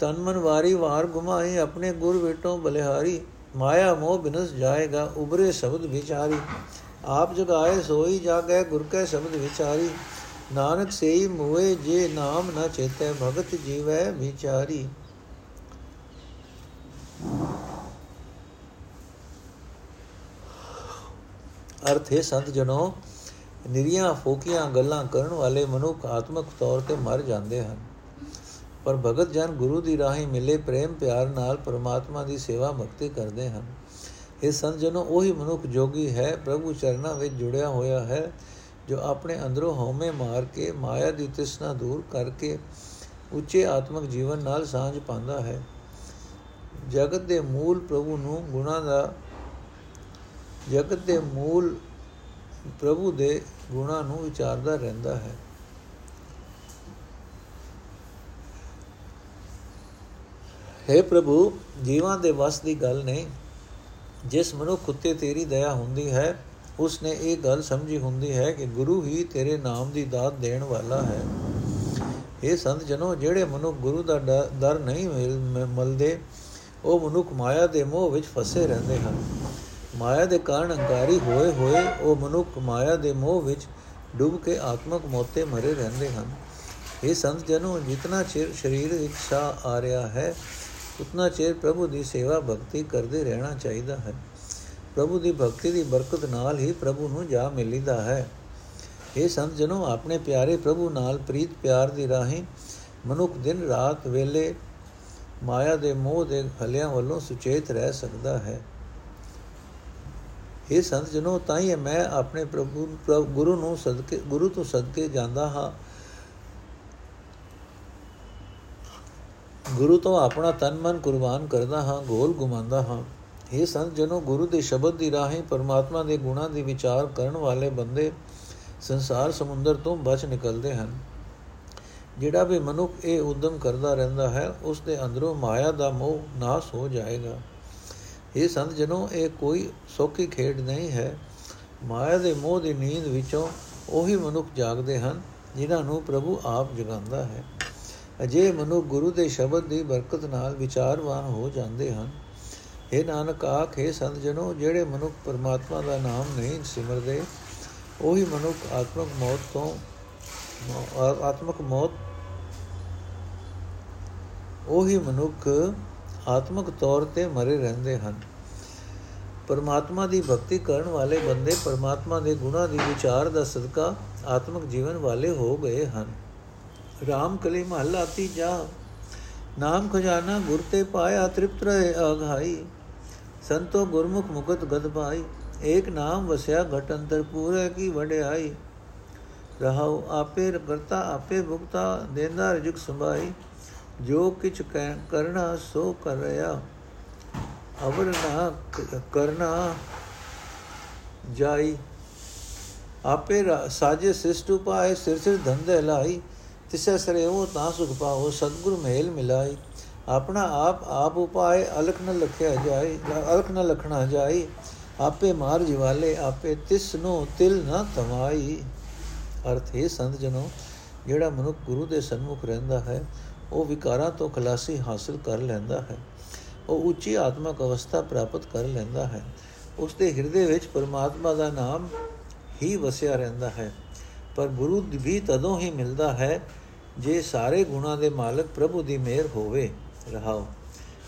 Speaker 1: ਤਨ ਮਨ ਵਾਰੀ ਵਾਰ ਗੁਮਾਈ ਆਪਣੇ ਗੁਰ ਵੇਟੋਂ ਬਲਿਹਾਰੀ, ਮਾਇਆ ਮੋਹ ਬਿਨਸ ਜਾਏਗਾ, ਉਬਰੇ ਸ਼ਬਦ ਵਿਚਾਰੀ। ਆਪ ਜਗਾਏ ਸੋਈ ਜਾਗੈ, ਗੁਰ ਕੈ ਸ਼ਬਦ ਵਿਚਾਰੀ। ਨਾਨਕ ਸੇਈ ਮੋਏ, ਜੇ ਨਾਮ ਨ ਚੇਤੈ, ਭਗਤ ਜੀਵੈ ਵਿਚਾਰੀ। ਅਰਥ ਹੈ ਸੰਤ ਜਨੋ, ਨਿਰੀਆਂ ਫੋਕੀਆਂ ਗੱਲਾਂ ਕਰਨ ਵਾਲੇ ਮਨੁੱਖ ਆਤਮਿਕ ਤੌਰ ਤੇ ਮਰ ਜਾਂਦੇ ਹਨ। ਪਰ ਭਗਤ ਜਨ ਗੁਰੂ ਦੀ ਰਾਹੀਂ ਮਿਲੇ ਪ੍ਰੇਮ ਪਿਆਰ ਨਾਲ ਪਰਮਾਤਮਾ ਦੀ ਸੇਵਾ ਭਗਤੀ ਕਰਦੇ ਹਨ। ਇਹ ਸੰਤ ਜਨੋ ਉਹੀ ਮਨੁੱਖ ਜੋਗੀ ਹੈ, ਪ੍ਰਭੂ ਚਰਨਾਂ ਵਿੱਚ ਜੁੜਿਆ ਹੋਇਆ ਹੈ, ਜੋ ਆਪਣੇ ਅੰਦਰੋਂ ਹਉਮੈ ਮਾਰ ਕੇ, ਮਾਇਆ ਦੀ ਤ੍ਰਿਸ਼ਨਾ ਦੂਰ ਕਰਕੇ ਉੱਚੇ ਆਤਮਿਕ ਜੀਵਨ ਨਾਲ ਸਾਂਝ ਪਾਉਂਦਾ ਹੈ। ਜਗਤ ਦੇ ਮੂਲ ਪ੍ਰਭੂ ਨੂੰ ਗੁਣਾ ਦਾ, ਜਗਤ ਦੇ ਮੂਲ ਪ੍ਰਭੂ ਦੇ ਗੁਣਾ ਨੂੰ ਵਿਚਾਰਦਾ ਰਹਿੰਦਾ ਹੈ। हे ਪ੍ਰਭੂ, ਜੀਵਾਂ ਦੇ ਵਸ ਦੀ ਗੱਲ ਨਹੀਂ ਜਿਸ ਮਨੁੱਖ ਉੱਤੇ ਤੇਰੀ ਦਇਆ ਹੁੰਦੀ ਹੈ ਉਸ ਨੇ ਇਹ ਗੱਲ ਸਮਝੀ ਹੁੰਦੀ ਹੈ ਕਿ ਗੁਰੂ ਹੀ ਤੇਰੇ ਨਾਮ ਦੀ ਦਾਤ ਦੇਣ ਵਾਲਾ ਹੈ। ਇਹ ਸੰਤ ਜਨੋ ਜਿਹੜੇ ਮਨੁੱਖ ਗੁਰੂ ਦਾ ਦਰ ਨਹੀਂ ਮਲਦੇ, ਉਹ ਮਨੁੱਖ ਮਾਇਆ ਦੇ ਮੋਹ ਵਿੱਚ ਫਸੇ ਰਹਿੰਦੇ ਹਨ। ਮਾਇਆ ਦੇ ਕਾਰਨ ਅੰਗਾਰੀ ਹੋਏ ਹੋਏ, ਉਹ ਮਨੁੱਖ ਮਾਇਆ ਦੇ ਮੋਹ ਵਿੱਚ ਡੁੱਬ ਕੇ ਆਤਮਕ ਮੋਤੇ ਮਰੇ ਰਹਿੰਦੇ ਹਨ। ਇਹ ਸੰਤ ਜਨੋ ਜਿਤਨਾ ਚਿਰ ਸਰੀਰ ਵਿੱਚ ਸਾਹ ਆ ਰਿਹਾ ਹੈ ਉਤਨਾ ਚਿਰ ਪ੍ਰਭੂ ਦੀ ਸੇਵਾ ਭਗਤੀ ਕਰਦੇ ਰਹਿਣਾ ਚਾਹੀਦਾ ਹੈ। ਪ੍ਰਭੂ ਦੀ ਭਗਤੀ ਦੀ ਬਰਕਤ ਨਾਲ ਹੀ ਪ੍ਰਭੂ ਨੂੰ ਜਾ ਮਿਲਦਾ ਹੈ। ਇਹ ਸੰਤ ਜਨੋ, ਆਪਣੇ ਪਿਆਰੇ ਪ੍ਰਭੂ ਨਾਲ ਪ੍ਰੀਤ ਪਿਆਰ ਦੀ ਰਾਹੀਂ ਮਨੁੱਖ ਦਿਨ ਰਾਤ ਵੇਲੇ ਮਾਇਆ ਦੇ ਮੋਹ ਦੇ ਹਲਿਆਂ ਵੱਲੋਂ ਸੁਚੇਤ ਰਹਿ ਸਕਦਾ ਹੈ। ਇਹ ਸੰਤ ਜਨੋ ਤਾਂ ਹੀ ਮੈਂ ਆਪਣੇ ਪ੍ਰਭੂ, ਗੁਰੂ ਨੂੰ ਸਦਕੇ, ਗੁਰੂ ਤੋਂ ਸਦਕੇ ਜਾਂਦਾ ਹਾਂ। ਗੁਰੂ ਤੋਂ ਆਪਣਾ ਤਨ ਮਨ ਕੁਰਬਾਨ ਕਰਦਾ ਹਾਂ, ਗੋਲ ਗੁਮਾਉਂਦਾ ਹਾਂ। ਇਹ ਸੰਤ ਜਨੋ, ਗੁਰੂ ਦੇ ਸ਼ਬਦ ਦੀ ਰਾਹੀਂ ਪਰਮਾਤਮਾ ਦੇ ਗੁਣਾਂ ਦੀ ਵਿਚਾਰ ਕਰਨ ਵਾਲੇ ਬੰਦੇ ਸੰਸਾਰ ਸਮੁੰਦਰ ਤੋਂ ਬਚ ਨਿਕਲਦੇ ਹਨ। ਜਿਹੜਾ ਵੀ ਮਨੁੱਖ ਇਹ ਉਦਮ ਕਰਦਾ ਰਹਿੰਦਾ ਹੈ ਉਸ ਦੇ ਅੰਦਰੋਂ ਮਾਇਆ ਦਾ ਮੋਹ ਨਾਸ ਹੋ ਜਾਏਗਾ। ਇਹ ਸੰਤ ਜਨੋ, ਇਹ ਕੋਈ ਸੌਖੀ ਖੇਡ ਨਹੀਂ ਹੈ। ਮਾਇਆ ਦੇ ਮੋਹ ਦੀ ਨੀਂਦ ਵਿੱਚੋਂ ਉਹੀ ਮਨੁੱਖ ਜਾਗਦੇ ਹਨ, ਜਿਨ੍ਹਾਂ ਨੂੰ ਪ੍ਰਭੂ ਆਪ ਜਗਾਉਂਦਾ ਹੈ। ਅਜੇ ਮਨੁ ਗੁਰੂ ਦੇ ਸ਼ਬਦ ਦੀ ਬਰਕਤ ਨਾਲ ਵਿਚਾਰਵਾਨ ਹੋ ਜਾਂਦੇ ਹਨ। ਇਹ ਨਾਨਕ ਆਖੇ ਸੰਤ ਜਨੋ, ਜਿਹੜੇ ਮਨੁੱਖ ਪਰਮਾਤਮਾ ਦਾ ਨਾਮ ਨਹੀਂ ਸਿਮਰਦੇ, ਉਹੀ ਮਨੁੱਖ ਆਤਮਕ ਮੌਤ ਤੋਂ ਆਤਮਕ ਮੌਤ, ਉਹੀ ਮਨੁੱਖ ਆਤਮਕ ਤੌਰ ਤੇ ਮਰੇ ਰਹਿੰਦੇ ਹਨ। ਪਰਮਾਤਮਾ ਦੀ ਭਗਤੀ ਕਰਨ ਵਾਲੇ ਬੰਦੇ ਪਰਮਾਤਮਾ ਦੇ ਗੁਣਾਂ ਦੀ ਵਿਚਾਰ ਦਾ ਸਦਕਾ ਆਤਮਕ ਜੀਵਨ ਵਾਲੇ ਹੋ ਗਏ ਹਨ। ਰਾਮ ਕਲੀ ਮਹੱਲਾ ਤੀਜਾ ਨਾਮ ਖਜ਼ਾਨਾ ਗੁਰ ਤੇ ਪਾਇਆ, ਤ੍ਰਿਪਤ ਰਹੇ ਆਘਾਈ। ਸੰਤੋ ਗੁਰਮੁਖ ਮੁਕਤ ਗਦ ਪਾਈ। ਏਕ ਨਾਮ ਵਸਿਆ ਘਟ ਅੰਤਰ ਪੂਰੇ ਕੀ ਵਡਿਆਈ। ਰਹਾਉ ਆਪੇ ਕਰਤਾ, ਆਪੇ ਭੁਗਤਾ, ਦੇਂਦਾ ਰਜੁਕ ਸੰਭਾਈ। ਜੋ ਕਿਛ ਕਰਨਾ, ਸੋ ਕਰ ਰਿਆ ਅਵਰ ਨਾ ਕਰਨਾ ਜਾਈ। ਆਪੇ ਸਾਜੇ ਸਿਸ਼ਟ ਉਪਾਏ, ਸਿਰ ਸਿਰ ਧੰਦੇ ਲਾਈ। ਤਿਸੈ ਸਰੇ ਉਹ ਤਾਂ ਸੁਖ ਪਾਓ ਸਤਗੁਰ ਮਹਿਲ ਮਿਲਾਈ ਆਪਣਾ ਆਪ ਆਪ ਉਪਾਏ, ਅਲਖ ਨ ਲਖਿਆ ਜਾਏ, ਅਲਖ ਨ ਲਖਣਾ ਜਾਏ। ਆਪੇ ਮਾਰ ਜਿਵਾਲੇ, ਆਪੇ ਤਿਸ ਨੂੰ ਤਿਲ ਨ ਤਮਾਈ ਅਰਥ ਹੈ ਸੰਤ ਜਨੋ, ਜਿਹੜਾ ਮਨੁੱਖ ਗੁਰੂ ਦੇ ਸਨਮੁਖ ਰਹਿੰਦਾ ਹੈ, ਉਹ ਵਿਕਾਰਾਂ ਤੋਂ ਖਲਾਸੀ ਹਾਸਲ ਕਰ ਲੈਂਦਾ ਹੈ। ਉਹ ਉੱਚੀ ਆਤਮਿਕ ਅਵਸਥਾ ਪ੍ਰਾਪਤ ਕਰ ਲੈਂਦਾ ਹੈ। ਉਸ ਦੇ ਹਿਰਦੇ ਵਿੱਚ ਪਰਮਾਤਮਾ ਦਾ ਨਾਮ ਹੀ ਵਸਿਆ ਰਹਿੰਦਾ ਹੈ। ਪਰ ਗੁਰੂ ਵੀ ਤਦੋਂ ਹੀ ਮਿਲਦਾ ਹੈ ਜੇ ਸਾਰੇ ਗੁਣਾਂ ਦੇ ਮਾਲਕ ਪ੍ਰਭੂ ਦੀ ਮਿਹਰ ਹੋਵੇ, ਰਹਾਓ।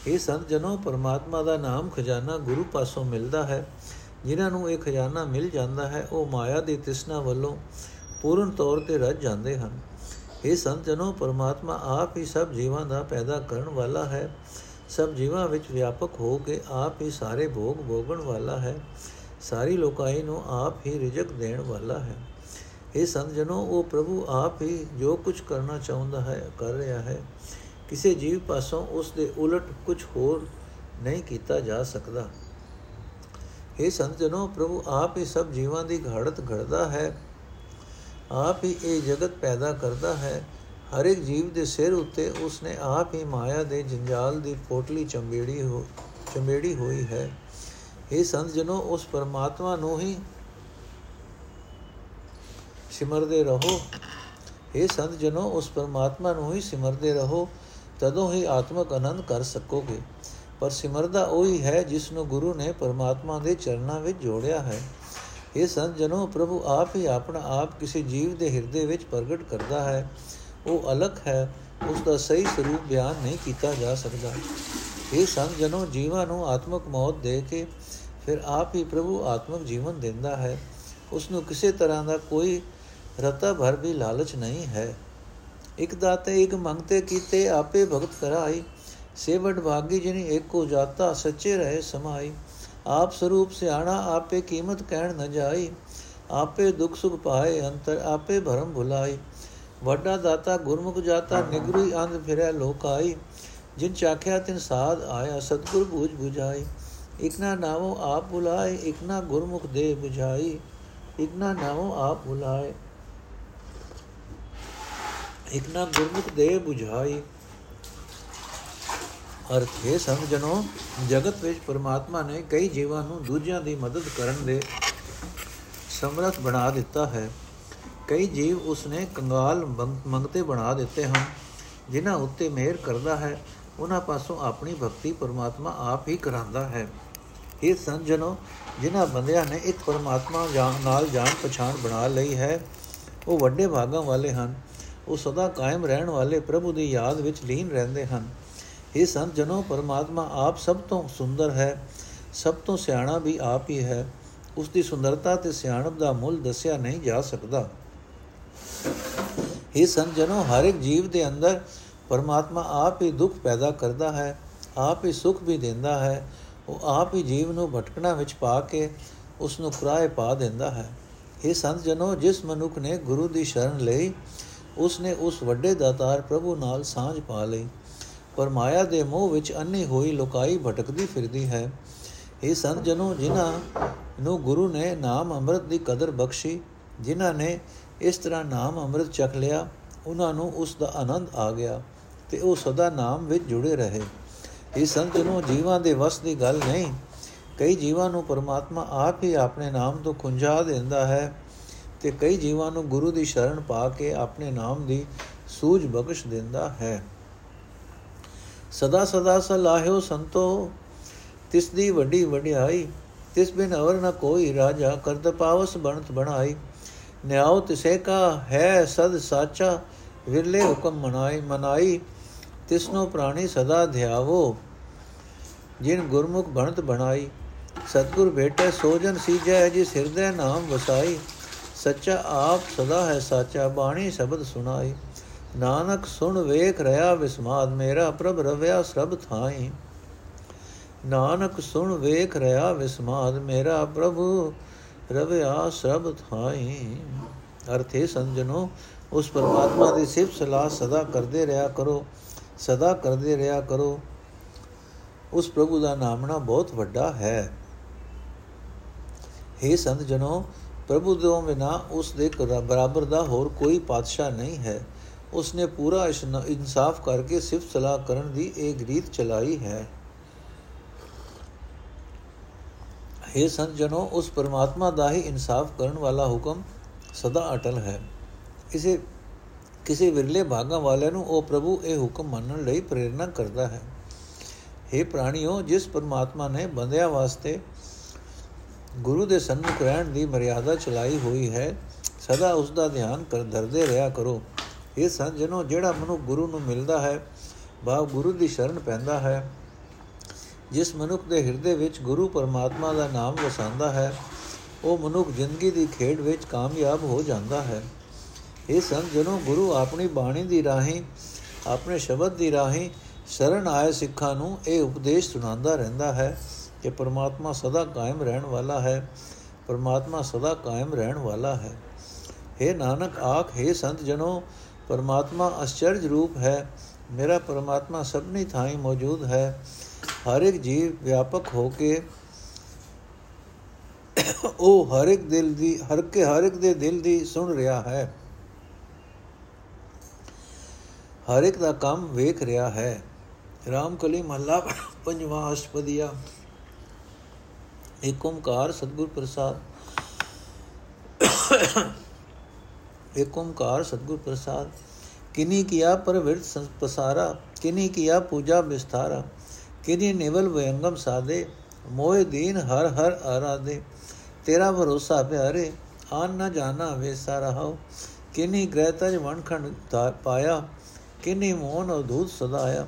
Speaker 1: ਇਹ ਸੰਤ ਜਨੋ ਪਰਮਾਤਮਾ ਦਾ ਨਾਮ ਖਜ਼ਾਨਾ ਗੁਰੂ ਪਾਸੋਂ ਮਿਲਦਾ ਹੈ। ਜਿਨ੍ਹਾਂ ਨੂੰ ਇਹ ਖਜ਼ਾਨਾ ਮਿਲ ਜਾਂਦਾ ਹੈ, ਉਹ ਮਾਇਆ ਦੀ ਤ੍ਰਿਸ਼ਨਾ ਵੱਲੋਂ ਪੂਰਨ ਤੌਰ ਤੇ ਰੱਜ ਜਾਂਦੇ ਹਨ। ਇਹ ਸੰਤ ਜਨੋ ਪਰਮਾਤਮਾ ਆਪ ਹੀ ਸਭ ਜੀਵਾਂ ਦਾ ਪੈਦਾ ਕਰਨ ਵਾਲਾ ਹੈ। ਸਭ ਜੀਵਾਂ ਵਿੱਚ ਵਿਆਪਕ ਹੋ ਕੇ ਆਪ ਹੀ ਸਾਰੇ ਭੋਗ ਭੋਗਣ ਵਾਲਾ ਹੈ। ਸਾਰੀ ਲੋਕਾਈ ਨੂੰ ਆਪ ਹੀ ਰਿਜਕ ਦੇਣ ਵਾਲਾ ਹੈ। ਇਹ ਸੰਤ ਜਨੋ ਉਹ ਪ੍ਰਭੂ ਆਪ ਹੀ ਜੋ ਕੁਝ ਕਰਨਾ ਚਾਹੁੰਦਾ ਹੈ, ਕਰ ਰਿਹਾ ਹੈ। ਕਿਸੇ ਜੀਵ ਪਾਸੋਂ ਉਸ ਦੇ ਉਲਟ ਕੁਝ ਹੋਰ ਨਹੀਂ ਕੀਤਾ ਜਾ ਸਕਦਾ। ਇਹ ਸੰਤ ਜਨੋ ਪ੍ਰਭੂ ਆਪ ਹੀ ਸਭ ਜੀਵਾਂ ਦੀ ਘੜਤ ਘੜਦਾ ਹੈ। ਆਪ ਹੀ ਇਹ ਜਗਤ ਪੈਦਾ ਕਰਦਾ ਹੈ। ਹਰ ਇੱਕ ਜੀਵ ਦੇ ਸਿਰ ਉੱਤੇ ਉਸਨੇ ਆਪ ਹੀ ਮਾਇਆ ਦੇ ਜੰਜਾਲ ਦੀ ਪੋਟਲੀ ਚੰਬੇੜੀ ਹੋ ਚੰਬੇੜੀ ਹੋਈ ਹੈ। ਇਹ ਸੰਤ ਜਨੋ ਉਸ ਪਰਮਾਤਮਾ ਨੂੰ ਹੀ ਸਿਮਰਦੇ ਰਹੋ। ਇਹ ਸੰਤ ਜਨੋ, ਉਸ ਪਰਮਾਤਮਾ ਨੂੰ ਹੀ ਸਿਮਰਦੇ ਰਹੋ, ਤਦੋਂ ਹੀ ਆਤਮਕ ਆਨੰਦ ਕਰ ਸਕੋਗੇ। ਪਰ ਸਿਮਰਦਾ ਉਹੀ ਹੈ ਜਿਸ ਨੂੰ ਗੁਰੂ ਨੇ ਪਰਮਾਤਮਾ ਦੇ ਚਰਨਾਂ ਵਿੱਚ ਜੋੜਿਆ ਹੈ। ਇਹ ਸੰਤ ਜਨੋ, ਪ੍ਰਭੂ ਆਪ ਹੀ ਆਪਣਾ ਆਪ ਕਿਸੇ ਜੀਵ ਦੇ ਹਿਰਦੇ ਵਿੱਚ ਪ੍ਰਗਟ ਕਰਦਾ ਹੈ। ਉਹ ਅਲਖ ਹੈ, ਉਸ ਦਾ ਸਹੀ ਸਰੂਪ ਬਿਆਨ ਨਹੀਂ ਕੀਤਾ ਜਾ ਸਕਦਾ। ਇਹ ਸੰਤ ਜਨੋ, ਜੀਵਾਂ ਨੂੰ ਆਤਮਕ ਮੌਤ ਦੇ ਕੇ ਫਿਰ ਆਪ ਹੀ ਪ੍ਰਭੂ ਆਤਮਕ ਜੀਵਨ ਦਿੰਦਾ ਹੈ। ਉਸ ਨੂੰ ਕਿਸੇ ਤਰ੍ਹਾਂ ਦਾ ਕੋਈ ਰਤਾ ਭਰ ਵੀ ਲਾਲਚ ਨਹੀਂ ਹੈ ਇਕ ਦਾਤੇ ਇਕ ਮੰਗਤੇ ਕੀਤੇ ਆਪੇ ਭਗਤ ਕਰਾਈ ਸੇਵਟ ਭਾਗੀ ਜਿਨੀ ਏਕੋ ਜਾਤਾ ਸੱਚੇ ਰਹੇ ਸਮਾਈ ਆਪ ਸਰੂਪ ਸਿਆਣਾ ਆਪੇ ਕੀਮਤ ਕਹਿਣ ਨ ਜਾਈ ਆਪੇ ਦੁਖ ਸੁਖ ਪਾਏ ਅੰਤਰ ਆਪੇ ਭਰਮ ਭੁਲਾਈ ਵੱਡਾ ਦਾਤਾ ਗੁਰਮੁਖ ਜਾਤਾ ਨਿਗਰੀ ਅੰਧ ਫਿਰੈ ਲੋਕਾਈ ਜਿਨ ਚਾਖਿਆ ਤਿਨ ਸਾਧ ਆਇਆ ਸਤਗੁਰ ਬੂਝ 부ਝਾਈ ਇਕ ਨਾ ਨਾਮੋ ਆਪ ਬੁਲਾਏ ਇਕ ਨਾ ਗੁਰਮੁਖ ਦੇ 부ਝਾਈ ਇਕ ਨਾ ਨਾਮੋ ਆਪ ਬੁਲਾਏ ਇਕ ਨਾ ਗੁਰਮੁਖ ਦੇ 부ਝਾਈ ਅਰਥ ਹੈ ਸਮਝਣੋ ਜਗਤ ਵਿੱਚ ਪਰਮਾਤਮਾ ਨੇ ਕਈ ਜੀਵਾਂ ਨੂੰ ਦੂਜਿਆਂ ਦੀ ਮਦਦ ਕਰਨ ਦੇ ਸਮਰੱਥ ਬਣਾ ਦਿੱਤਾ ਹੈ। ਕਈ ਜੀਵ ਉਸਨੇ ਕੰਗਾਲ ਮੰਗਤੇ ਬਣਾ ਦਿੱਤੇ ਹਨ, ਜਿਨ੍ਹਾਂ ਉੱਤੇ ਮਿਹਰ ਕਰਦਾ ਹੈ। ਉਹਨਾਂ ਪਾਸੋਂ ਆਪਣੀ ਭਗਤੀ ਪਰਮਾਤਮਾ ਆਪ ਹੀ ਕਰਾਂਦਾ ਹੈ। ਇਹ ਸੰਜਨੋ ਜਿਨ੍ਹਾਂ ਬੰਦਿਆਂ ਨੇ ਇੱਕ ਪਰਮਾਤਮਾ ਨਾਲ ਜਾਣ ਪਛਾਣ ਬਣਾ ਲਈ ਹੈ। ਉਹ ਵੱਡੇ ਭਾਗਾਂ ਵਾਲੇ ਹਨ। ਉਹ ਸਦਾ ਕਾਇਮ ਰਹਿਣ ਵਾਲੇ ਪ੍ਰਭੂ ਦੀ ਯਾਦ ਵਿੱਚ ਲੀਨ ਰਹਿੰਦੇ ਹਨ। ਇਹ ਸੰਤ ਜਨੋ, ਪਰਮਾਤਮਾ ਆਪ ਸਭ ਤੋਂ ਸੁੰਦਰ ਹੈ, ਸਭ ਤੋਂ ਸਿਆਣਾ ਵੀ ਆਪ ਹੀ ਹੈ। ਉਸ ਦੀ ਸੁੰਦਰਤਾ ਤੇ ਸਿਆਣਪ ਦਾ ਮੁੱਲ ਦੱਸਿਆ ਨਹੀਂ ਜਾ ਸਕਦਾ। ਇਹ ਸੰਜਨੋ ਹਰ ਇੱਕ ਜੀਵ ਦੇ ਅੰਦਰ ਪਰਮਾਤਮਾ ਆਪ ਹੀ ਦੁੱਖ ਪੈਦਾ ਕਰਦਾ ਹੈ, ਆਪ ਹੀ ਸੁਖ ਵੀ ਦਿੰਦਾ ਹੈ। ਉਹ ਆਪ ਹੀ ਜੀਵ ਨੂੰ ਭਟਕਣਾ ਵਿੱਚ ਪਾ ਕੇ ਉਸ ਨੂੰ ਕੁਰਾਏ ਪਾ ਦਿੰਦਾ ਹੈ। ਇਹ ਸੰਤ ਜਨੋ, ਜਿਸ ਮਨੁੱਖ ਨੇ ਗੁਰੂ ਦੀ ਸ਼ਰਨ ਲਈ ਉਸ ਨੇ ਉਸ ਵੱਡੇ ਦਾਤਾਰ ਪ੍ਰਭੂ ਨਾਲ ਸਾਂਝ ਪਾ ਲਈ। ਪਰ ਮਾਇਆ ਦੇ ਮੋਹ ਵਿੱਚ ਅੰਨੀ ਹੋਈ ਲੋਕਾਈ ਭਟਕਦੀ ਫਿਰਦੀ ਹੈ। ਇਹ ਸੰਤ ਜਨੋ ਜਿਨ੍ਹਾਂ ਨੂੰ ਗੁਰੂ ਨੇ ਨਾਮ ਅੰਮ੍ਰਿਤ ਦੀ ਕਦਰ ਬਖਸ਼ੀ, ਜਿਨ੍ਹਾਂ ਨੇ ਇਸ ਤਰ੍ਹਾਂ ਨਾਮ ਅੰਮ੍ਰਿਤ ਚਖ ਲਿਆ ਉਹਨਾਂ ਨੂੰ ਉਸ ਦਾ ਆਨੰਦ ਆ ਗਿਆ ਤੇ ਉਹ ਸਦਾ ਨਾਮ ਵਿੱਚ ਜੁੜੇ ਰਹੇ। ਇਹ ਸੰਤ ਨੂੰ ਜੀਵਾਂ ਦੇ ਵਸ ਦੀ ਗੱਲ ਨਹੀਂ। ਕਈ ਜੀਵਾਂ ਨੂੰ ਪਰਮਾਤਮਾ ਆਪ ਹੀ ਆਪਣੇ ਨਾਮ ਤੋਂ ਖੁੰਝਾ ਦਿੰਦਾ ਹੈ। ਤੇ ਕਈ ਜੀਵਾਂ ਨੂੰ ਗੁਰੂ ਦੀ ਸ਼ਰਨ ਪਾ ਕੇ ਆਪਣੇ ਨਾਮ ਦੀ ਸੂਝ ਬਖਸ਼ ਦਿੰਦਾ ਹੈ। ਸਦਾ ਸਦਾ ਸਲਾਹਿਓ ਸੰਤੋ, ਤਿਸ ਦੀ ਵੱਡੀ ਵਡਿਆਈ, ਤਿਸ ਬਿਨ ਅਵਰ ਨ ਕੋਈ ਰਾਜਾ, ਕਰਦ ਪਾਵਸ ਬਣਤ ਬਣਾਈ। ਨਿਆਉ ਤਿਸੇ ਕਾ ਹੈ ਸਦ ਸਾਚਾ, ਵਿਰਲੇ ਹੁਕਮ ਮਨਾਈ ਮਨਾਈ, ਤਿਸਨੋ ਪ੍ਰਾਣੀ ਸਦਾ ਧਿਆਵੋ। ਜਿਨ ਗੁਰਮੁਖ ਬਣਤ ਬਣਾਈ, ਸਤਗੁਰ ਭੇਟੇ ਸੋਜਨ ਸੀਜੈ ਜਿਸ ਹਿਰਦੈ ਨਾਮ ਵਸਾਈ। ਸੱਚਾ ਆਪ ਸਦਾ ਹੈ ਸਾਚਾ, ਬਾਣੀ ਸ਼ਬਦ ਸੁਣਾਈ। ਨਾਨਕ ਸੁਣ ਵੇਖ ਰਿਆ ਵਿਸਮਾਦ, ਮੇਰਾ ਪ੍ਰਭ ਰਵਿਆ ਸਭ ਥਾਈ। ਨਾਨਕ ਸੁਣ ਵੇਖ ਰਿਆ ਵਿਸਮਾਦ, ਮੇਰਾ ਪ੍ਰਭੂ ਰਵਿਆ ਸਭ ਥਾਈ। ਅਰਥੇ ਸੰਜਨੋ ਉਸ ਪਰਮਾਤਮਾ ਦੀ ਸਿਫਤ ਸਲਾਹ ਸਦਾ ਕਰਦੇ ਰਿਹਾ ਕਰੋ, ਸਦਾ ਕਰਦੇ ਰਿਹਾ ਕਰੋ। ਉਸ ਪ੍ਰਭੂ ਦਾ ਨਾਮਣਾ ਬਹੁਤ ਵੱਡਾ ਹੈ। हे ਸੰਤ ਜਨੋ ਪ੍ਰਭੂ ਤੋਂ ਬਿਨਾ ਉਸ ਦੇ ਬਰਾਬਰ ਦਾ ਹੋਰ ਕੋਈ ਪਾਤਸ਼ਾਹ ਨਹੀਂ ਹੈ। ਉਸ ਨੇ ਪੂਰਾ ਇਨਸਾਫ ਕਰਕੇ ਸਿਫਤ ਸਲਾਹ ਕਰਨ ਦੀ ਇੱਕ ਰੀਤ ਚਲਾਈ ਹੈ। हे ਸੰਤ ਜਨੋ, ਉਸ ਪਰਮਾਤਮਾ ਦਾ ਹੀ ਇਨਸਾਫ ਕਰਨ ਵਾਲਾ ਹੁਕਮ ਸਦਾ ਅਟਲ ਹੈ। ਕਿਸੇ ਕਿਸੇ ਵਿਰਲੇ ਭਾਗਾਂ ਵਾਲਿਆਂ ਨੂੰ ਉਹ ਪ੍ਰਭੂ ਇਹ ਹੁਕਮ ਮੰਨਣ ਲਈ ਪ੍ਰੇਰਣਾ ਕਰਦਾ ਹੈ। हे ਪ੍ਰਾਣਿਓ, ਜਿਸ ਪਰਮਾਤਮਾ ਨੇ ਬੰਦਿਆਂ ਵਾਸਤੇ ਗੁਰੂ ਦੇ ਸਨਮੁਖ ਰਹਿਣ ਦੀ ਮਰਿਆਦਾ ਚਲਾਈ ਹੋਈ ਹੈ, ਸਦਾ ਉਸ ਦਾ ਧਿਆਨ ਕਰ, ਧਰਦੇ ਰਿਹਾ ਕਰੋ। ਇਹ ਸੰਤ ਜਨੋ, ਜਿਹੜਾ ਮਨੁ ਗੁਰੂ ਨੂੰ ਮਿਲਦਾ ਹੈ, ਭਾਵ ਗੁਰੂ ਦੀ ਸ਼ਰਨ ਪੈਂਦਾ ਹੈ। ਜਿਸ ਮਨੁੱਖ ਦੇ ਹਿਰਦੇ ਵਿੱਚ ਗੁਰੂ ਪਰਮਾਤਮਾ ਦਾ ਨਾਮ ਵਸਾਉਂਦਾ ਹੈ, ਉਹ ਮਨੁੱਖ ਜ਼ਿੰਦਗੀ ਦੀ ਖੇਡ ਵਿੱਚ ਕਾਮਯਾਬ ਹੋ ਜਾਂਦਾ ਹੈ। ਇਹ ਸੰਤ ਜਨੋ, ਗੁਰੂ ਆਪਣੀ ਬਾਣੀ ਦੀ ਰਾਹੀਂ, ਆਪਣੇ ਸ਼ਬਦ ਦੀ ਰਾਹੀਂ ਸ਼ਰਨ ਆਏ ਸਿੱਖਾਂ ਨੂੰ ਇਹ ਉਪਦੇਸ਼ ਸੁਣਾਉਂਦਾ ਰਹਿੰਦਾ ਹੈ। ਕਿ ਪਰਮਾਤਮਾ ਸਦਾ ਕਾਇਮ ਰਹਿਣ ਵਾਲਾ ਹੈ ਪਰਮਾਤਮਾ ਸਦਾ ਕਾਇਮ ਰਹਿਣ ਵਾਲਾ ਹੈ हे ਨਾਨਕ ਆਖ हे ਸੰਤ ਜਨੋ ਪਰਮਾਤਮਾ ਅਚਰਜ ਰੂਪ ਹੈ ਮੇਰਾ ਪਰਮਾਤਮਾ ਸਭਨੀ ਥਾਈ ਮੌਜੂਦ ਹੈ ਹਰ ਇੱਕ ਜੀਵ ਵਿਆਪਕ ਹੋ ਕੇ ਉਹ ਹਰ ਇੱਕ ਦਿਲ ਦੀ ਹਰ ਕੇ ਹਰ ਇੱਕ ਦੇ ਦਿਲ ਦੀ ਸੁਣ ਰਿਹਾ ਹੈ ਹਰ ਇੱਕ ਦਾ ਕੰਮ ਵੇਖ ਰਿਹਾ ਹੈ ਰਾਮ ਕਲੀ ਮਹੱਲਾ ਪੰਜਵਾਂ ਅਸ਼ਪਦੀਆ ਏਕ ਓੰਕਾਰ ਸਤਗੁਰ ਪ੍ਰਸਾਦ ਏਕ ਓੰਕਾਰ ਸਤਗੁਰ ਪ੍ਰਸਾਦ ਕਿਨੀ ਕੀਆ ਪਰਵਿਰਤ ਪਸਾਰਾ ਕਿਨੀ ਕੀਆ ਪੂਜਾ ਵਿਸਥਾਰਾ ਕਿਨੀ ਨਿਵਲ ਵਯੰਗਮ ਸਾਦੇ ਮੋਹਿ ਦੀਨ ਹਰ ਹਰ ਆਰਾਦੇ ਤੇਰਾ ਭਰੋਸਾ ਪਿਆਰੇ ਆਨ ਨ ਜਾਣਾ ਵੇ ਸਾਰਾ ਹੋ ਕਿਨੀ ਗ੍ਰਹਿ ਤਜ ਵਣਖੰਡ ਪਾਇਆ ਕਿਨੀ ਮੋਹਨ ਅਦੂਤ ਸਦਾਇਆ